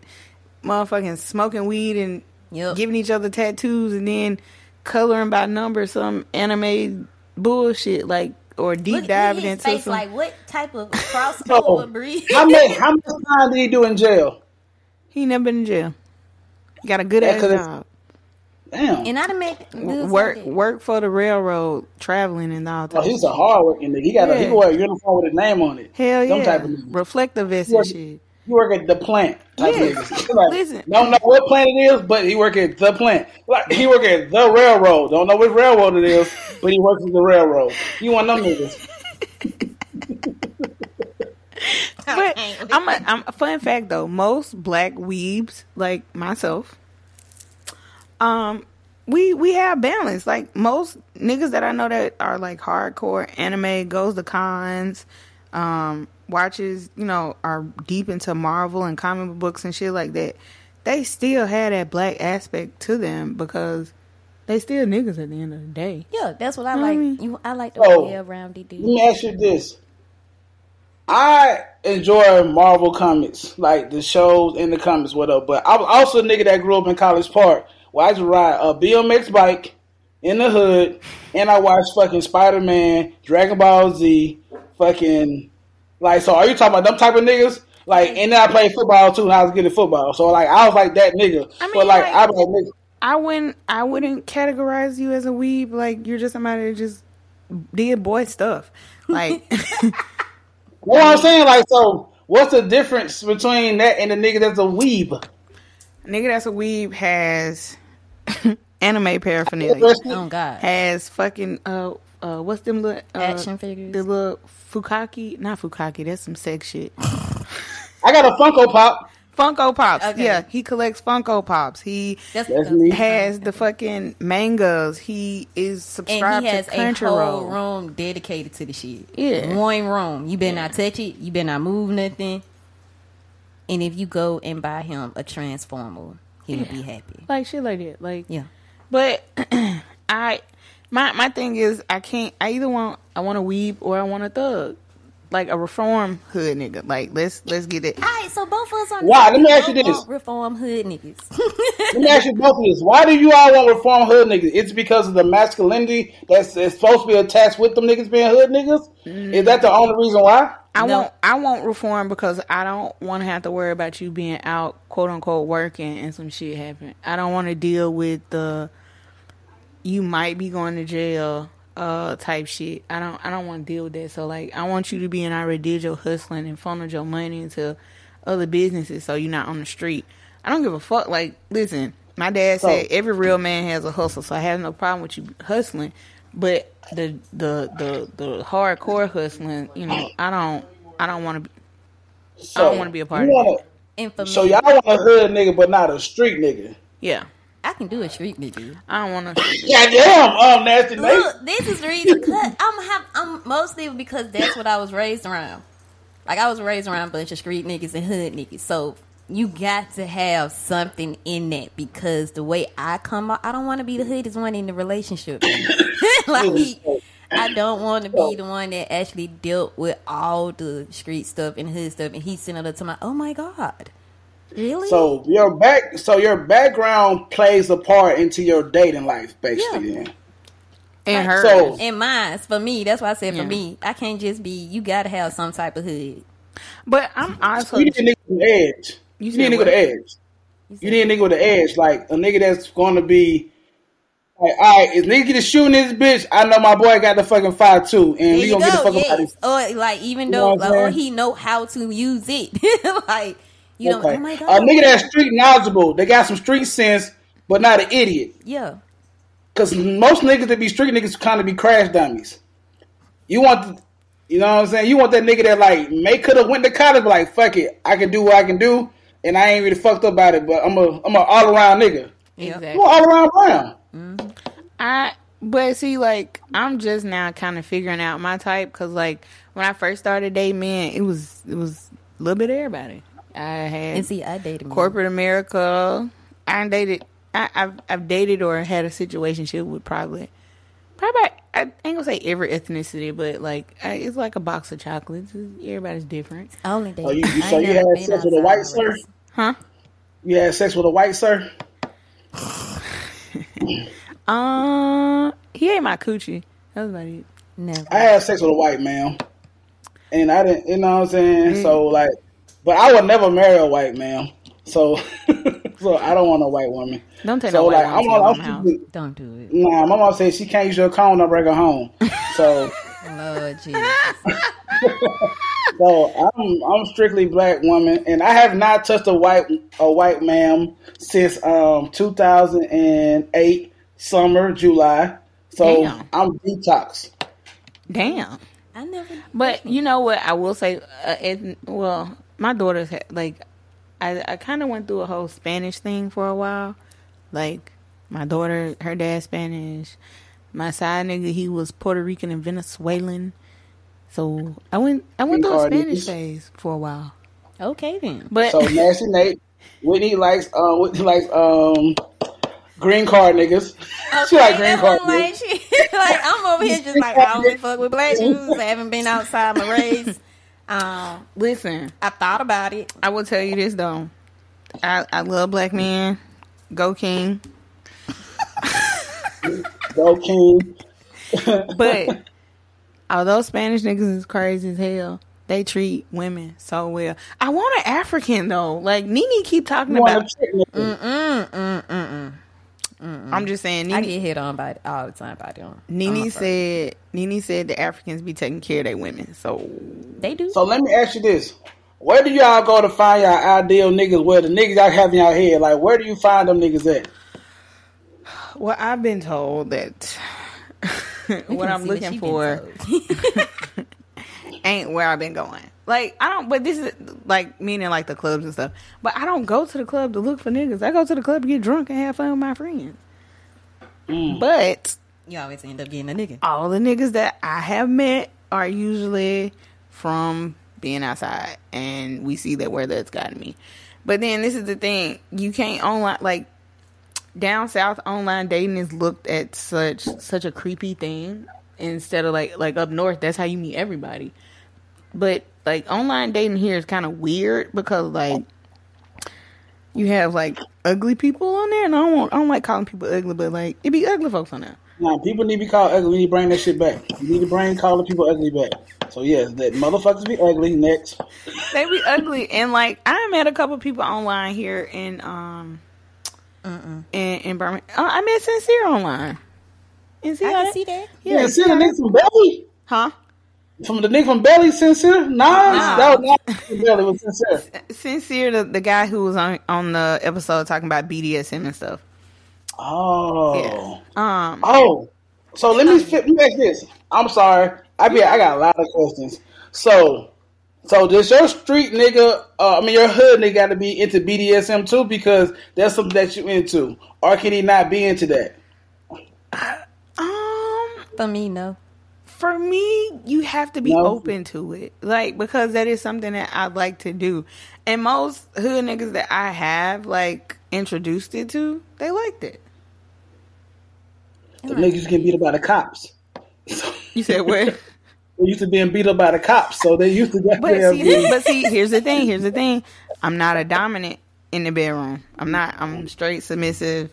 motherfucking smoking weed and Yep. giving each other tattoos and then coloring by number some anime bullshit like or deep Look, look diving his into face, some. like what type of <laughs> Oh, crossover breed? how many <laughs> how much time did he do in jail? He never been in jail. Got a good Yeah, ass 'cause it's- job. Damn. And I done met dudes work like work for the railroad, traveling and all that. Oh, that. he's a hard working nigga. He got a he wear a uniform with his name on it. Hell Them yeah, type of niggas. reflective vest Work- and shit. he work at the plant type Yeah. niggas. Like, Listen. don't know what plant it is, but he work at the plant. Like he work at the railroad. Don't know which railroad it is, but he works at the railroad. You want them niggas? <laughs> <laughs> But I'm a, I'm a fun fact though. Most black weebs like myself, um, we we have balance. Like most niggas that I know that are like hardcore anime, goes to cons, um, watches, you know, are deep into Marvel and comic books and shit like that. They still have that black aspect to them because they still niggas at the end of the day. Yeah, that's what I know what I mean? like. You, I like the Oh. well rounded Let dude. me ask you this. I enjoy Marvel comics, like the shows and the comics, whatever. But I was also a nigga that grew up in College Park, where I used to ride a BMX bike in the hood, and I watched fucking Spider Man, Dragon Ball Z, fucking like. So, are you talking about them type of niggas? Like, and then I played football too, and I was good at football. So, like, I was like that nigga. I mean, but like, like- I was like, nigga, I wouldn't I wouldn't categorize you as a weeb. Like you're just somebody that just did boy stuff. Like <laughs> what I'm saying, like, so what's the difference between that and the nigga that's a weeb? nigga that's a weeb has <laughs> anime paraphernalia. Oh God, Has fucking uh uh what's them little uh, action figures. the little Fukaki not Fukaki, that's some sex shit. I got a Funko Pop. Funko Pops. Okay. Yeah, he collects Funko Pops. He That's, That's the- me. has the fucking mangas. He is subscribed and he has to a whole Crunchyroll. room dedicated to the shit. Yeah. one room. You better not touch it. You better not move nothing. And if you go and buy him a transformer, he'll be happy. Like shit like that. Like Yeah. But <clears throat> I my my thing is I can't I either want I want a weeb or I want a thug. Like a reform hood nigga. Like let's let's get it. All right, so both of us on. Why? Let me ask you this. Reform hood niggas. <laughs> Let me ask you both of this. Why do you all want reform hood niggas? It's because of the masculinity that's, that's supposed to be attached with them niggas being hood niggas? Is that the only reason why? I No. want I want reform because I don't want to have to worry about you being out quote unquote working and some shit happen. I don't want to deal with the you might be going to jail uh type shit. I don't I don't want to deal with that. So like I want you to be in our residual hustling and funnel your money into other businesses so you're not on the street. I don't give a fuck. Like listen, my dad said every real man has a hustle, so I have no problem with you hustling. But the the the the hardcore hustling, you know, I don't I don't want to be So, don't wanna be a part of wanna- So y'all want a hood nigga, but not a street nigga. yeah. I can do a street nigga. I don't want to. God damn, um, nasty Nate. Look, this is the reason. Cause I'm have I'm mostly because that's what I was raised around. Like I was raised around a bunch of street niggas and hood niggas. So you got to have something in that because the way I come out, I don't want to be the hoodest one in the relationship. <coughs> <laughs> like I don't want to be the one that actually dealt with all the street stuff and hood stuff, and he's sitting up to my, oh my god, really? So your back, so your background plays a part into your dating life, basically. Yeah. then. And her. So- and mine for me, that's why I said Yeah. for me, I can't just be. You got to have some type of hood. but I'm also. You need a nigga with the edge. You You, need a nigga with the edge. You need a nigga with the edge, like a nigga that's going to be. Like, all right, if nigga get a shooting this bitch, I know my boy got the fucking five two, and There we you gonna get the fucking Yes. Or like even You though know like, or he know how to use it. <laughs> like you know, Okay. oh my god. A nigga that's street knowledgeable, they got some street sense, but not an idiot. yeah. Because most niggas that be street niggas kind of be crash dummies. You want, you know what I'm saying? You want that nigga that like may could have went to college, but like fuck it, I can do what I can do, and I ain't really fucked up about it. But I'm a I'm a all around nigga. Exactly. I'm a all around brown. Mm-hmm. I but see, like I'm just now kind of figuring out my type because, like, when I first started dating men, it was it was a little bit of everybody. I had And see, I dated men. corporate America. I dated. I, I've I've dated or had a situationship with probably probably I ain't gonna say every ethnicity, but like I, it's like a box of chocolates. Everybody's different, I only dated. Oh, you, I ain't so you had sex with a white sir? huh? You had sex with a white sir? <sighs> Uh, he ate my coochie. That was about it. Never. I had sex with a white man, and I didn't. You know what I'm saying? Mm. So like, but I would never marry a white man. So, <laughs> so I don't want a white woman. Don't take So no white like, woman to I'm, your I'm, house. Don't do it. Nah, my mom said she can't use your condom to bring her home. So, <laughs> <laughs> Lord Jesus. So I'm I'm strictly black woman, and I have not touched a white a white ma'am since um 2008 summer July. So Damn. I'm detox. Damn. I never. But you know what? I will say, uh, it, well, my daughter's had, like, I I kind of went through a whole Spanish thing for a while. Like, my daughter, her dad Spanish. My side nigga, he was Puerto Rican and Venezuelan. So I went I went through a Spanish phase for a while. Okay then. But So <laughs> nasty Nate, Whitney likes uh Whitney likes um green card niggas. <laughs> she like green card like, <laughs> she, like I'm over here just like I only fuck with black dudes. I haven't been outside my race. Um, listen, I thought about it. I will tell you this though. I I love black men. Go King. <laughs> Go King. <laughs> But although Spanish niggas is crazy as hell, they treat women so well. I want an African though. Like Nene keep talking about. a trick nigga. Mm mm mm mm. I'm just saying. I get hit on by all the time by them. Nene I'm said. Nene said the Africans be taking care of their women. So they do. So let me ask you this. Where do y'all go to find y'all ideal niggas? Where the niggas y'all have in y'all head? Like, where do you find them niggas at? well, I've been told that <laughs> what I'm looking for told. <laughs> <laughs> ain't where I've been going. Like I don't, but this is like meaning like the clubs and stuff. But I don't go to the club to look for niggas. I go to the club to get drunk and have fun with my friends. Mm. But you always end up getting a nigga. all the niggas that I have met are usually from being outside, and we see that where that's gotten me. But then this is the thing: you can't online like down south. Online dating is looked at such such a creepy thing instead of like like up north. That's how you meet everybody. But like online dating here is kind of weird because like you have like ugly people on there, and I don't want, I don't like calling people ugly, but like it be ugly folks on there. Nah, people need to be called ugly. We need to bring that shit back. We need to bring calling people ugly back. So yes, that motherfuckers be ugly. Next, They be ugly, and like I met a couple people online here in um in in Birmingham. Uh, I met Sincere online. And see I how can see that. yeah, Yeah, see the nigga from Belly, huh? From the nigga from Belly, sincere. Nah, that was not from Belly. It was sincere. Sincere, the, the guy who was on on the episode talking about BDSM and stuff. Oh, Yeah. Um, oh. So let me fit. Let me ask this. I'm sorry. I be. I got a lot of questions. So, so does your street nigga? Uh, I mean, your hood nigga got to be into BDSM too because that's something that you into, or can he not be into that? um, For me, no. For me, you have to be No. open to it, like because that is something that I like to do. And most hood niggas that I have like introduced it to, they liked it. The niggas get beat up by the cops. You said what? <laughs> They used to being beat up by the cops, so they used to get But there. see, but see, here's the thing. Here's the thing. I'm not a dominant in the bedroom. I'm not. I'm straight submissive.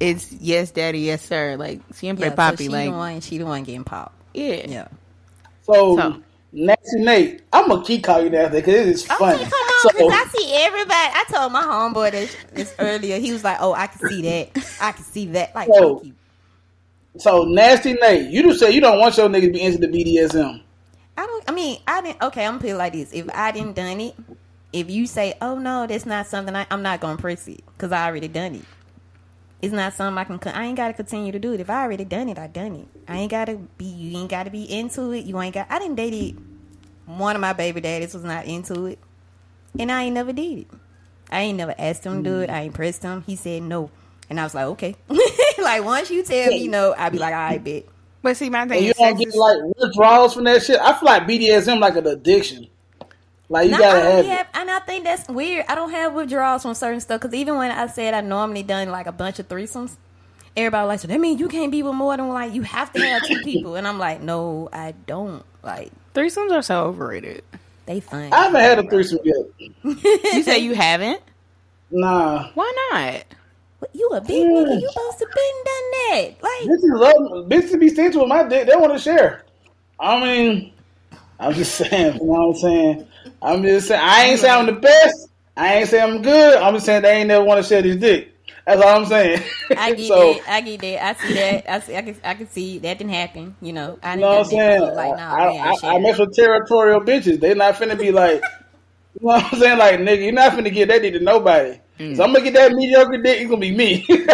It's yes, daddy, yes, sir. Like siempre, Yeah, so papi. she like the one. She the one getting popped. Yeah. Yeah. So, So- Nasty Nate, I'm gonna keep calling you that because it is funny. Okay, come on, so, because I see everybody. I told my homeboy this, this earlier. He was like, "Oh, I can see that. I can see that." Like, So- so Nasty Nate, you just said you don't want your nigga to be into the BDSM. I don't. I mean, I didn't. Okay, I'm gonna put it like this: If I didn't done it, if you say, "Oh no, that's not something," I, I'm not gonna press it because I already done it. It's not something I can. co- I ain't gotta continue to do it. If I already done it, I done it. I ain't gotta be. You ain't gotta be into it. You ain't got. I didn't date it. One of my baby daddies was not into it, and I ain't never did it. I ain't never asked him to do it. Mm. I ain't pressed him. He said no, and I was like, okay. <laughs> like once you tell me no, I'll be like, I bet. But see, my thing And you is, don't get like withdrawals from that shit. I feel like BDSM like an addiction. Like you No, gotta I don't have, have, it. and I think that's weird. I don't have withdrawals from certain stuff because even when I said I normally done like a bunch of threesomes, everybody like, so that means you can't be with more than like you have to have two people, and I'm like, no, I don't. Like threesomes are so overrated. they fun. I haven't had a threesome yet. <laughs> You say you haven't? Nah. Why not? you a big nigga, you supposed to been done that. Like Bitches love bitches be stingy with my dick. They want to share. I mean, I'm just <laughs> saying. You know what I'm saying? I'm just saying. I ain't saying I'm the best. I ain't saying I'm good. I'm just saying they ain't never want to share this dick. That's all I'm saying. <laughs> I get so, that. I get that. I see that. I see. I can. I can see that didn't happen. You know. I know what I'm saying? Like, nah, I, man, I, shit. I mess with territorial bitches. They're not finna be like, <laughs> you know what I'm saying? Like, nigga, you're not finna get that dick to nobody. Mm. So I'm gonna get that mediocre dick. It's gonna be me. like,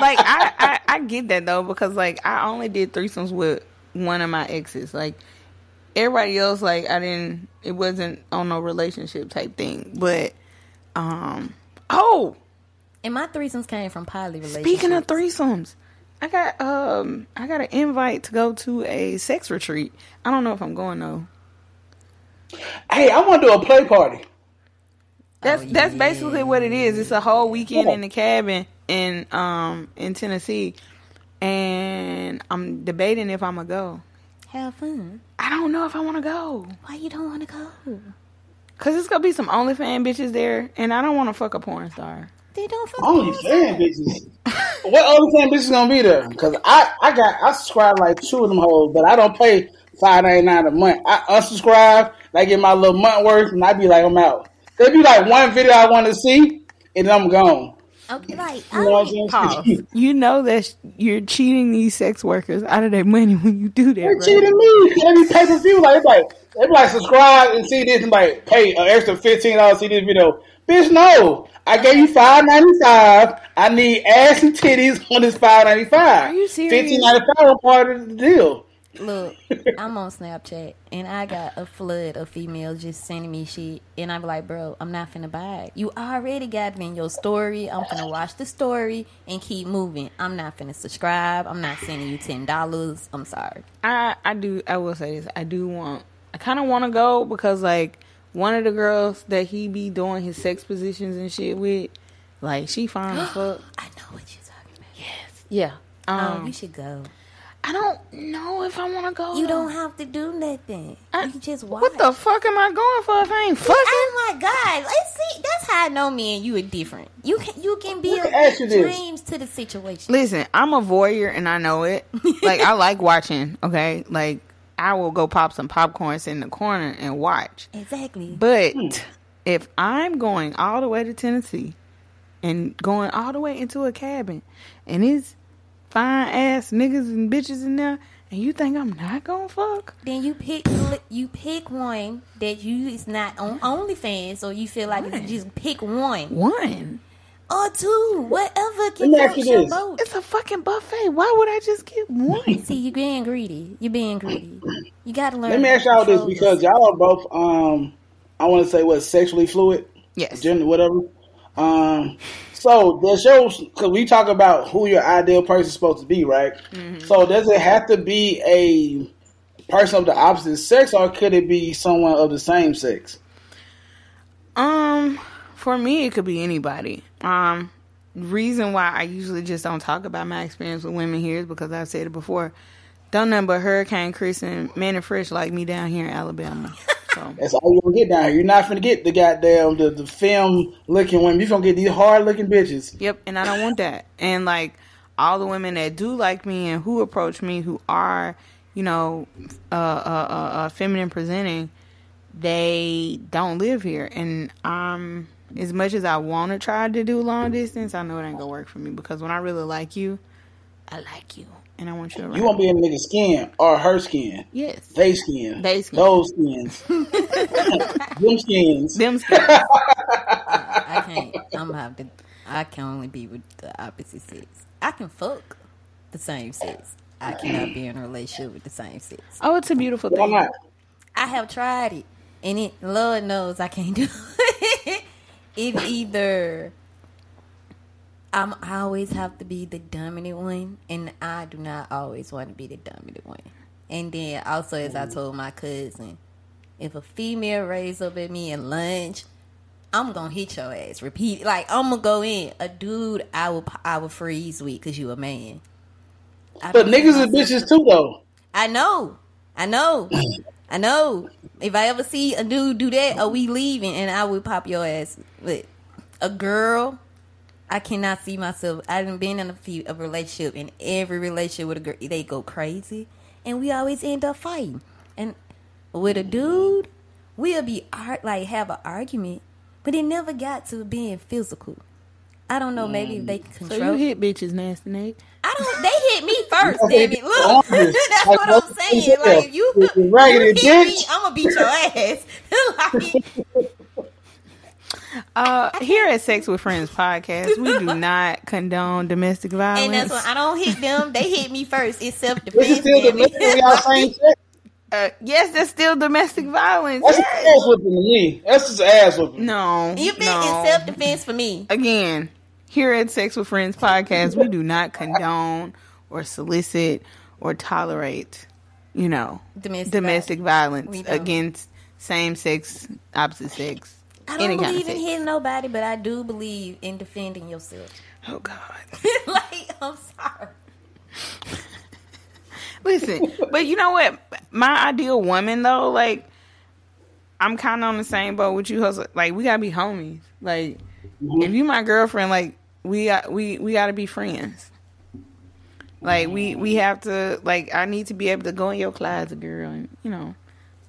like I, I I get that though because like I only did threesomes with one of my exes. Like everybody else, like I didn't. It wasn't on no relationship type thing. But um, oh, and my threesomes came from poly relationships. speaking of threesomes, I got um I got an invite to go to a sex retreat. I don't know if I'm going though. hey, I want to do a play party. That's Oh, that's yeah. basically what it is. It's a whole weekend in the cabin in um in Tennessee, and I'm debating if I'm gonna go. have fun. I don't know if I want to go Why you don't want to go? because it's gonna be some OnlyFans bitches there, and I don't want to fuck a porn star. They don't fuck Only fan bitches. what other fan bitches gonna be there? Because I, I got I subscribe like two of them hoes, but I don't pay five ninety nine a month. I unsubscribe, and I get my little month worth, and I be like I'm out. There be like one video I want to see, and then I'm gone. Okay, like You know Pause. <laughs> You know that sh- you're cheating these sex workers out of their money when you do that, They're right? cheating me. They be pay per view. Like it's like they be like subscribe and see this and like pay an extra fifteen dollars to see this video. Bitch, no. I gave you five ninety five. I need ass and titties on this five ninety five. Are you serious? Fifteen ninety five part of the deal. Look, <laughs> I'm on Snapchat and I got a flood of females just sending me shit, and I'm like, bro, I'm not finna buy it. You already got it in your story. I'm finna watch the story and keep moving. I'm not finna subscribe. I'm not sending you ten dollars. I'm sorry. I I do. I will say this. I do want. I kind of want to go because like one of the girls that he be doing his sex positions and shit with, like she fine as <gasps> fuck. I know what you're talking about. Yes. Yeah. Oh, Um, you should go. I don't know if I want to go. You don't have to do nothing. I- you can just watch. What the fuck am I going for if I ain't oh fucking? Oh my god! Let's see. That's how I know me and you are different. You can you can build Let me you dreams to the situation. Listen, I'm a voyeur and I know it. <laughs> Like I like watching. Okay, like I will go pop some popcorn, sit in the corner and watch. Exactly. But hmm. if I'm going all the way to Tennessee and going all the way into a cabin and it's fine ass niggas and bitches in there, and you think I'm not gonna fuck? then you pick you pick one that you is not on OnlyFans, so you feel like you just pick one One. or two, whatever can me float your this. boat. It's a fucking buffet. Why would I just get one? See, you're being greedy. You're being greedy. You gotta learn. Let me how ask y'all this because y'all are both um I want to say what sexually fluid, Yes. gender, whatever. Um, so does shows because we talk about who your ideal person is supposed to be, right? So does it have to be a person of the opposite sex, or could it be someone of the same sex? Um, for me, it could be anybody. Um, reason why I usually just don't talk about my experience with women here is because I've said it before. Don't nothing but Hurricane Chris and Mannie Fresh like me down here in Alabama. <laughs> So That's all you're gonna get down here. You're not gonna get the goddamn the, the film looking women. You're gonna get these hard looking bitches. Yep, and I don't want that. And like all the women that do like me and who approach me, who are, you know, uh, uh, uh, uh feminine presenting, they don't live here. And um, as much as I want to try to do long distance, I know it ain't gonna work for me because when I really like you, I like you, and I want you around. You won't be in a nigga's skin or her skin. yes, They skin. They skin. Those skins. <laughs> Them skins. them skins. <laughs> I can't. I'm gonna have to. I can only be with the opposite sex. I can fuck the same sex. I cannot be in a relationship with the same sex. Oh, it's a beautiful Why thing. not? I have tried it, and it. Lord knows I can't do <laughs> it. it either. I'm I always have to be the dominant one, and I do not always want to be the dominant one. And then also, as I told my cousin, if a female raise up at me at lunch, I'm gonna hit your ass. Repeat, like I'm gonna go in. A dude, I will I will freeze with because you a man. I But niggas and bitches too though. I know. I know. <clears throat> I know. If I ever see a dude do that, are we leaving? And I will pop your ass. But a girl, I cannot see myself. I haven't been in a few a relationship, and every relationship with a girl, they go crazy, and we always end up fighting. And with a dude, we'll be art like have an argument, but it never got to being physical. I don't know. Maybe they can So you hit bitches, nasty Nate. I don't. They hit me first, You damn it. Look, <laughs> that's Like, what I'm saying. Like if you, You you raggedy hit me. I'm gonna beat your ass. <laughs> like, Uh, here at Sex with Friends podcast, we do <laughs> not condone domestic violence. and that's why I don't hit them. They hit me first. It's self This is defense. still the y'all same <laughs> sex. uh, yes, that's still domestic violence. That's Yes. ass whooping to me. That's just ass whooping. No, You think no. it's self defense for me? Again, here at Sex with Friends podcast, we do not condone or solicit or tolerate, you know, Domestic domestic violence We against same sex, opposite sex, I don't any kind of believe in sex. hitting nobody, but I do believe in defending yourself. Oh God. <laughs> like I'm sorry. <laughs> Listen, but you know what? My ideal woman though, like I'm kind of on the same boat with you. Hussle. Like we gotta be homies. Like mm-hmm. if you my girlfriend, like we got we we gotta be friends. Like we we have to like I need to be able to go in your closet, girl, and you know,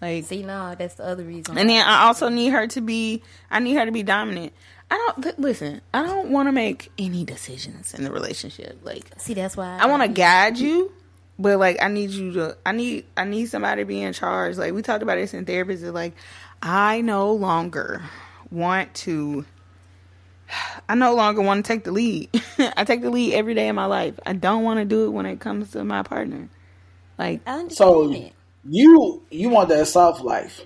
like. See, no, that's the other reason. And then I also need her to be. I need her to be dominant. I don't li- listen. I don't want to make any decisions in the relationship. Like see, that's why I want to guide you, but like I need you to. I need. I need somebody to be in charge. Like we talked about this in therapy. Is like I no longer want to. <sighs> I no longer want to take the lead. <laughs> I take the lead every day of my life. I don't want to do it when it comes to my partner. Like I understand So it. You you want that soft life.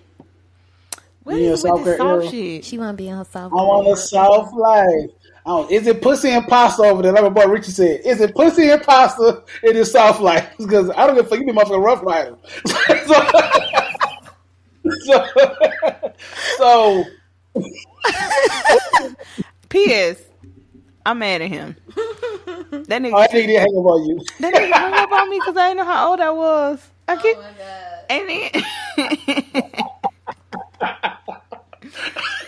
what Yeah, is with this South soft Korea. shit? She want to be in her soft. I want a soft life. Oh, is it pussy and pasta over there? Like my boy Richie said, is it pussy and pasta? in It is soft life <laughs> because I don't give a fuck. You be motherfucking rough rider. <laughs> so, so, so <laughs> P.S. I'm mad at him. That nigga, oh, I think they hang up on you. that nigga hung up on me because I didn't know how old I was. I keep, Oh god. and then <laughs>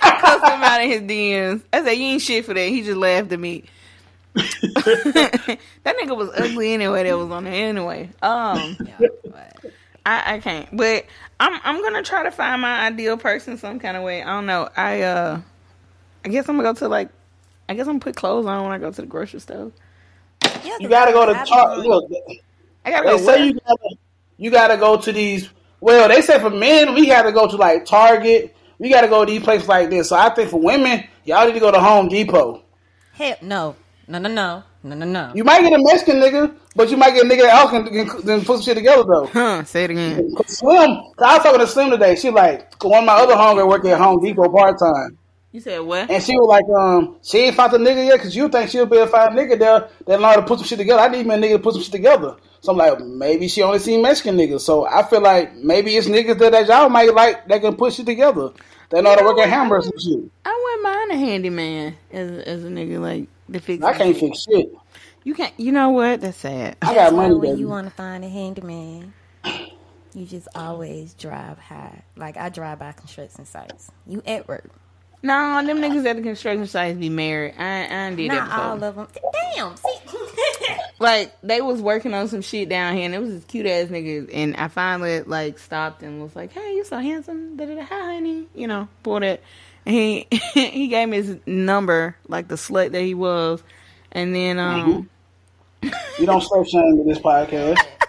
I cussed him out in his DMs. I said, "You ain't shit for that." He just laughed at me. <laughs> that nigga was ugly anyway. That was on there anyway. Um, I, I can't. But I'm I'm gonna try to find my ideal person some kind of way. I don't know. I uh, I guess I'm gonna go to like, I guess I'm gonna put clothes on when I go to the grocery store. Yeah, You gotta go to I've Target. been- Look, I gotta they go. say where? you gotta, you gotta go to these. Well, they say for men, we got to go to like Target. We got to go to these places like this. So I think for women, y'all need to go to Home Depot. Hell, no, no, no, no, no, no, no. You might get a Mexican nigga, but you might get a nigga that else can, can, can put some shit together though. Huh? Say it again. Slim, I was talking to Slim today. She like one of my other homegirls work at Home Depot part time, You said what? and she was like, um, she ain't found the nigga yet because you think she'll be a to find a nigga there that know how to put some shit together. I need me a nigga to put some shit together. So I'm like, maybe she only seen Mexican niggas. So I feel like maybe it's niggas that, that y'all might like that can push shit together. They know how to work at hamburgers and shit. I wouldn't mind a handyman as as a nigga like the fix. I can't fix shit. You can't. You know what? That's sad. I got That's why money, when you want to find a handyman, you just always drive high. Like I drive by construction sites. You at work. No, them niggas at the construction sites be married. I, I ain't did that Not before. all of them. Damn. See. <laughs> like they was working on some shit down here, and it was this cute ass nigga. And I finally like stopped and was like, "Hey, you so handsome." Da da da. Hi, honey. You know, pulled it. And he <laughs> he gave me his number, like the slut that he was. And then um, You don't slut shame with this podcast. <laughs>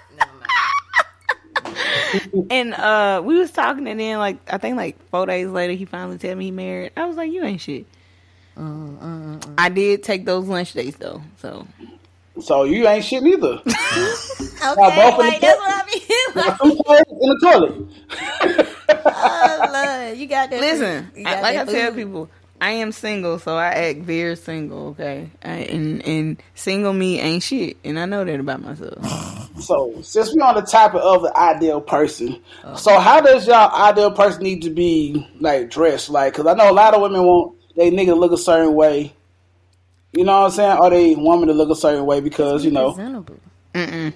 <laughs> and uh, we was talking, and then like I think like four days later, he finally told me he married. I was like, "You ain't shit." Uh, uh, uh, I did take those lunch dates though, so So you ain't shit neither. <laughs> Okay, both in like the that's what I mean. <laughs> Like, toilet in the toilet. oh, Lord, you got that. Listen, food. You got I, like I that tell food. people, I am single, so I act very single. Okay, I, and and single me ain't shit, and I know that about myself. <laughs> So since we're on the topic of the ideal person, oh. so how does y'all ideal person need to be like dressed? Like, because I know a lot of women want they nigga look a certain way. You know what I'm saying? Or they woman to look a certain way because you know. Presentable. Mm-mm.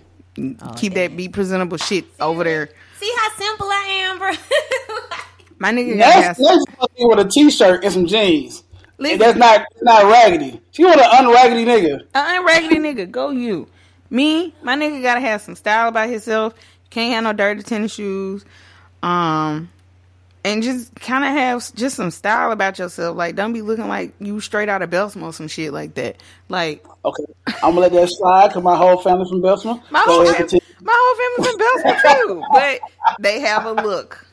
Oh, Keep that be presentable shit over there. See how simple I am, bro. <laughs> My nigga got That's, that's supposed to be with a t-shirt and some jeans. Listen, that's not that's not raggedy. She want an unraggedy nigga. I ain't raggedy nigga. Go you. Me, my nigga gotta have some style about himself. Can't have no dirty tennis shoes. Um, and just kind of have just some style about yourself. Like, don't be looking like you straight out of Bessemer or some shit like that. Like, Okay, I'm gonna let that slide because my whole family's from Bessemer. my whole ahead, fam- continue. my whole family's from Bessemer too, <laughs> but they have a look.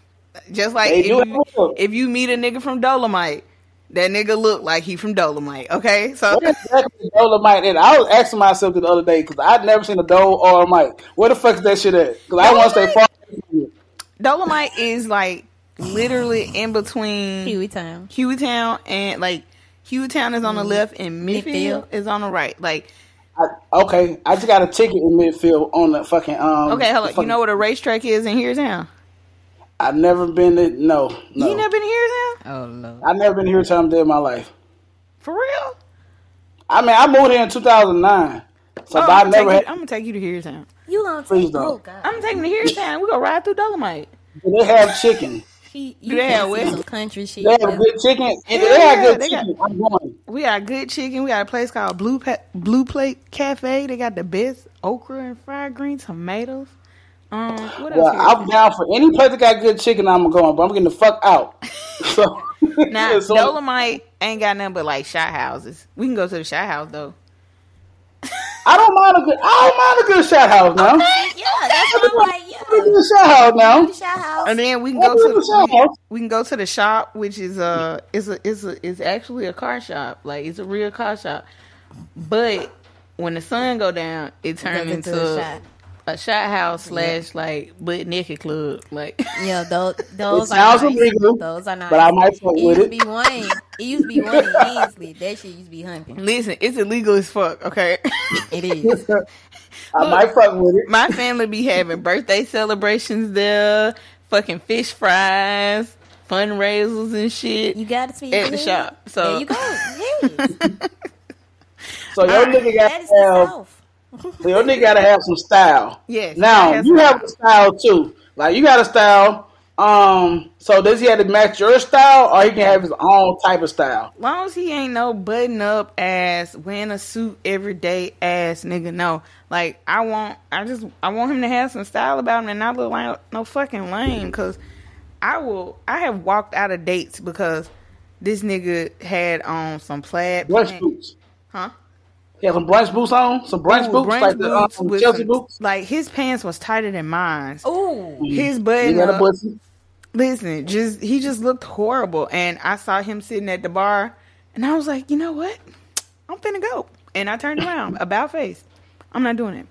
Just like if you, if you meet a nigga from Dolomite, that nigga look like he from Dolomite. Okay, so What exactly Dolomite? And I was asking myself the other day because I'd never seen a Dole or a Mike. Where the fuck is that shit at? Because I want to stay far. Dolomite is like literally in between Huey Town. Hueytown and like Hueytown is on the left and Midfield, Midfield. is on the right. Like, I, okay, I just got a ticket in midfield on the fucking um. okay, hold the on. You know what a racetrack is in Hueytown? I've never been to no no. You never been here, Hueytown? Oh no. I've never been here a time day in my life. For real? I mean, I moved here in 2009, so Oh, I I'm, gonna never take had. you, I'm gonna take you to Hueytown. You gonna Please take? don't. Oh God. I'm gonna take you to Hueytown. We gonna ride through Dolomite. They have chicken. She, Do they have what? some country shit. They have good chicken. And Yeah, they have good they got- chicken. I'm going. We got good chicken. We got a place called Blue pa- Blue Plate Cafe. They got the best okra and fried green tomatoes. Um, what? Well. I'm down for any place that got good chicken. I'm going, but I'm getting the fuck out. <laughs> So Now, <laughs> so- Dolomite ain't got nothing but like shot houses. We can go to the shot house though. I don't mind a good. I don't mind a good shot house now. Yeah, that's what I'm like. A Yeah. <laughs> good shot house now. Shot house. And then we can go to can shop. we, we can go to the shop, which is uh is a is a is actually a car shop. Like it's a real car shop. But when the sun go down, it turns Goes into into a shot. house slash like butt naked club. Like Yeah, <laughs> those those It are sounds nice. illegal, Those are nice. but I might fuck it with used to it. be one. It used to be one in Ensley. <laughs> That shit used to be hunting. listen, it's illegal as fuck. Okay. It is. <laughs> I might fuck with it. My family be having birthday celebrations there, fucking fish fries, fundraisers and shit. You got to speak At the shop, so- there you go. Yes. So your nigga got that is to have. So your nigga got to have some style. Yes, Now you have a style too. Like you got a style. Um. So does he have to match your style, or he can have his own type of style? long as he ain't no button up ass, wearing a suit every day ass nigga. No, like I want, I just, I want him to have some style about him and not look like no fucking lame. Cause I will, I have walked out of dates because this nigga had on some plaid Brunch pants. boots. huh? He had some brunch boots on. Some brunch Ooh, boots, brunch like the boots um, Chelsea some- boots. Like his pants was tighter than mine. Ooh. His You button up, listen, just he just looked horrible, and I saw him sitting at the bar, and I was like, you know what? I'm finna go, and I turned around, <laughs> about face. I'm not doing it.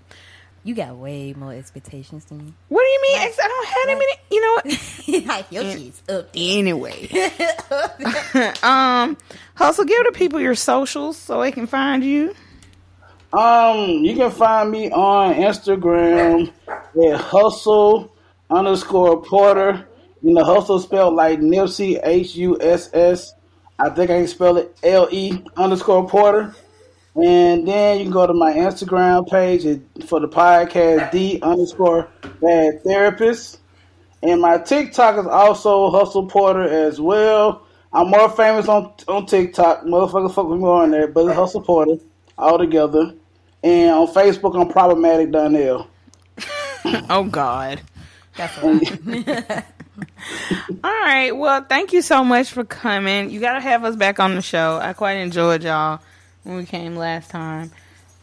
You got way more expectations than me. What do you mean? Ex- I don't have that many. You know what? <laughs> like your shit's up there. Anyway, <laughs> um, Hussle. Give the people your socials so they can find you. Um, you can find me on Instagram at hussle underscore porter. You know, hussle spelled like Nipsey H U S S. I think I can spell it L E underscore porter. And then you can go to my Instagram page for the podcast D underscore bad therapist. And my TikTok is also Hussle Porter as well. I'm more famous on on TikTok. Motherfucker fuck with me on there, but it's Hussle Porter all together. And on Facebook, I'm Problematic Donnell. <laughs> Oh God. That's a lot. <laughs> All right. Well, thank you so much for coming. You got to have us back on the show. I quite enjoyed y'all when we came last time.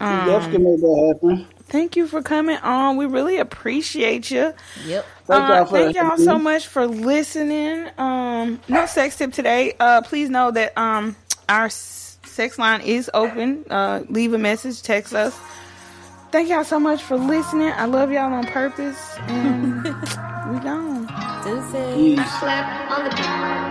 Um, Definitely make that happen. thank you for coming on. We really appreciate you. Yep. Thank Uh, y'all for thank y'all so much for listening. Um, no sex tip today. Uh, please know that um, our s- sex line is open. Uh, leave a message, text us. Thank y'all so much for listening. I love y'all on purpose, and <laughs> we gone. Deuces. Peace.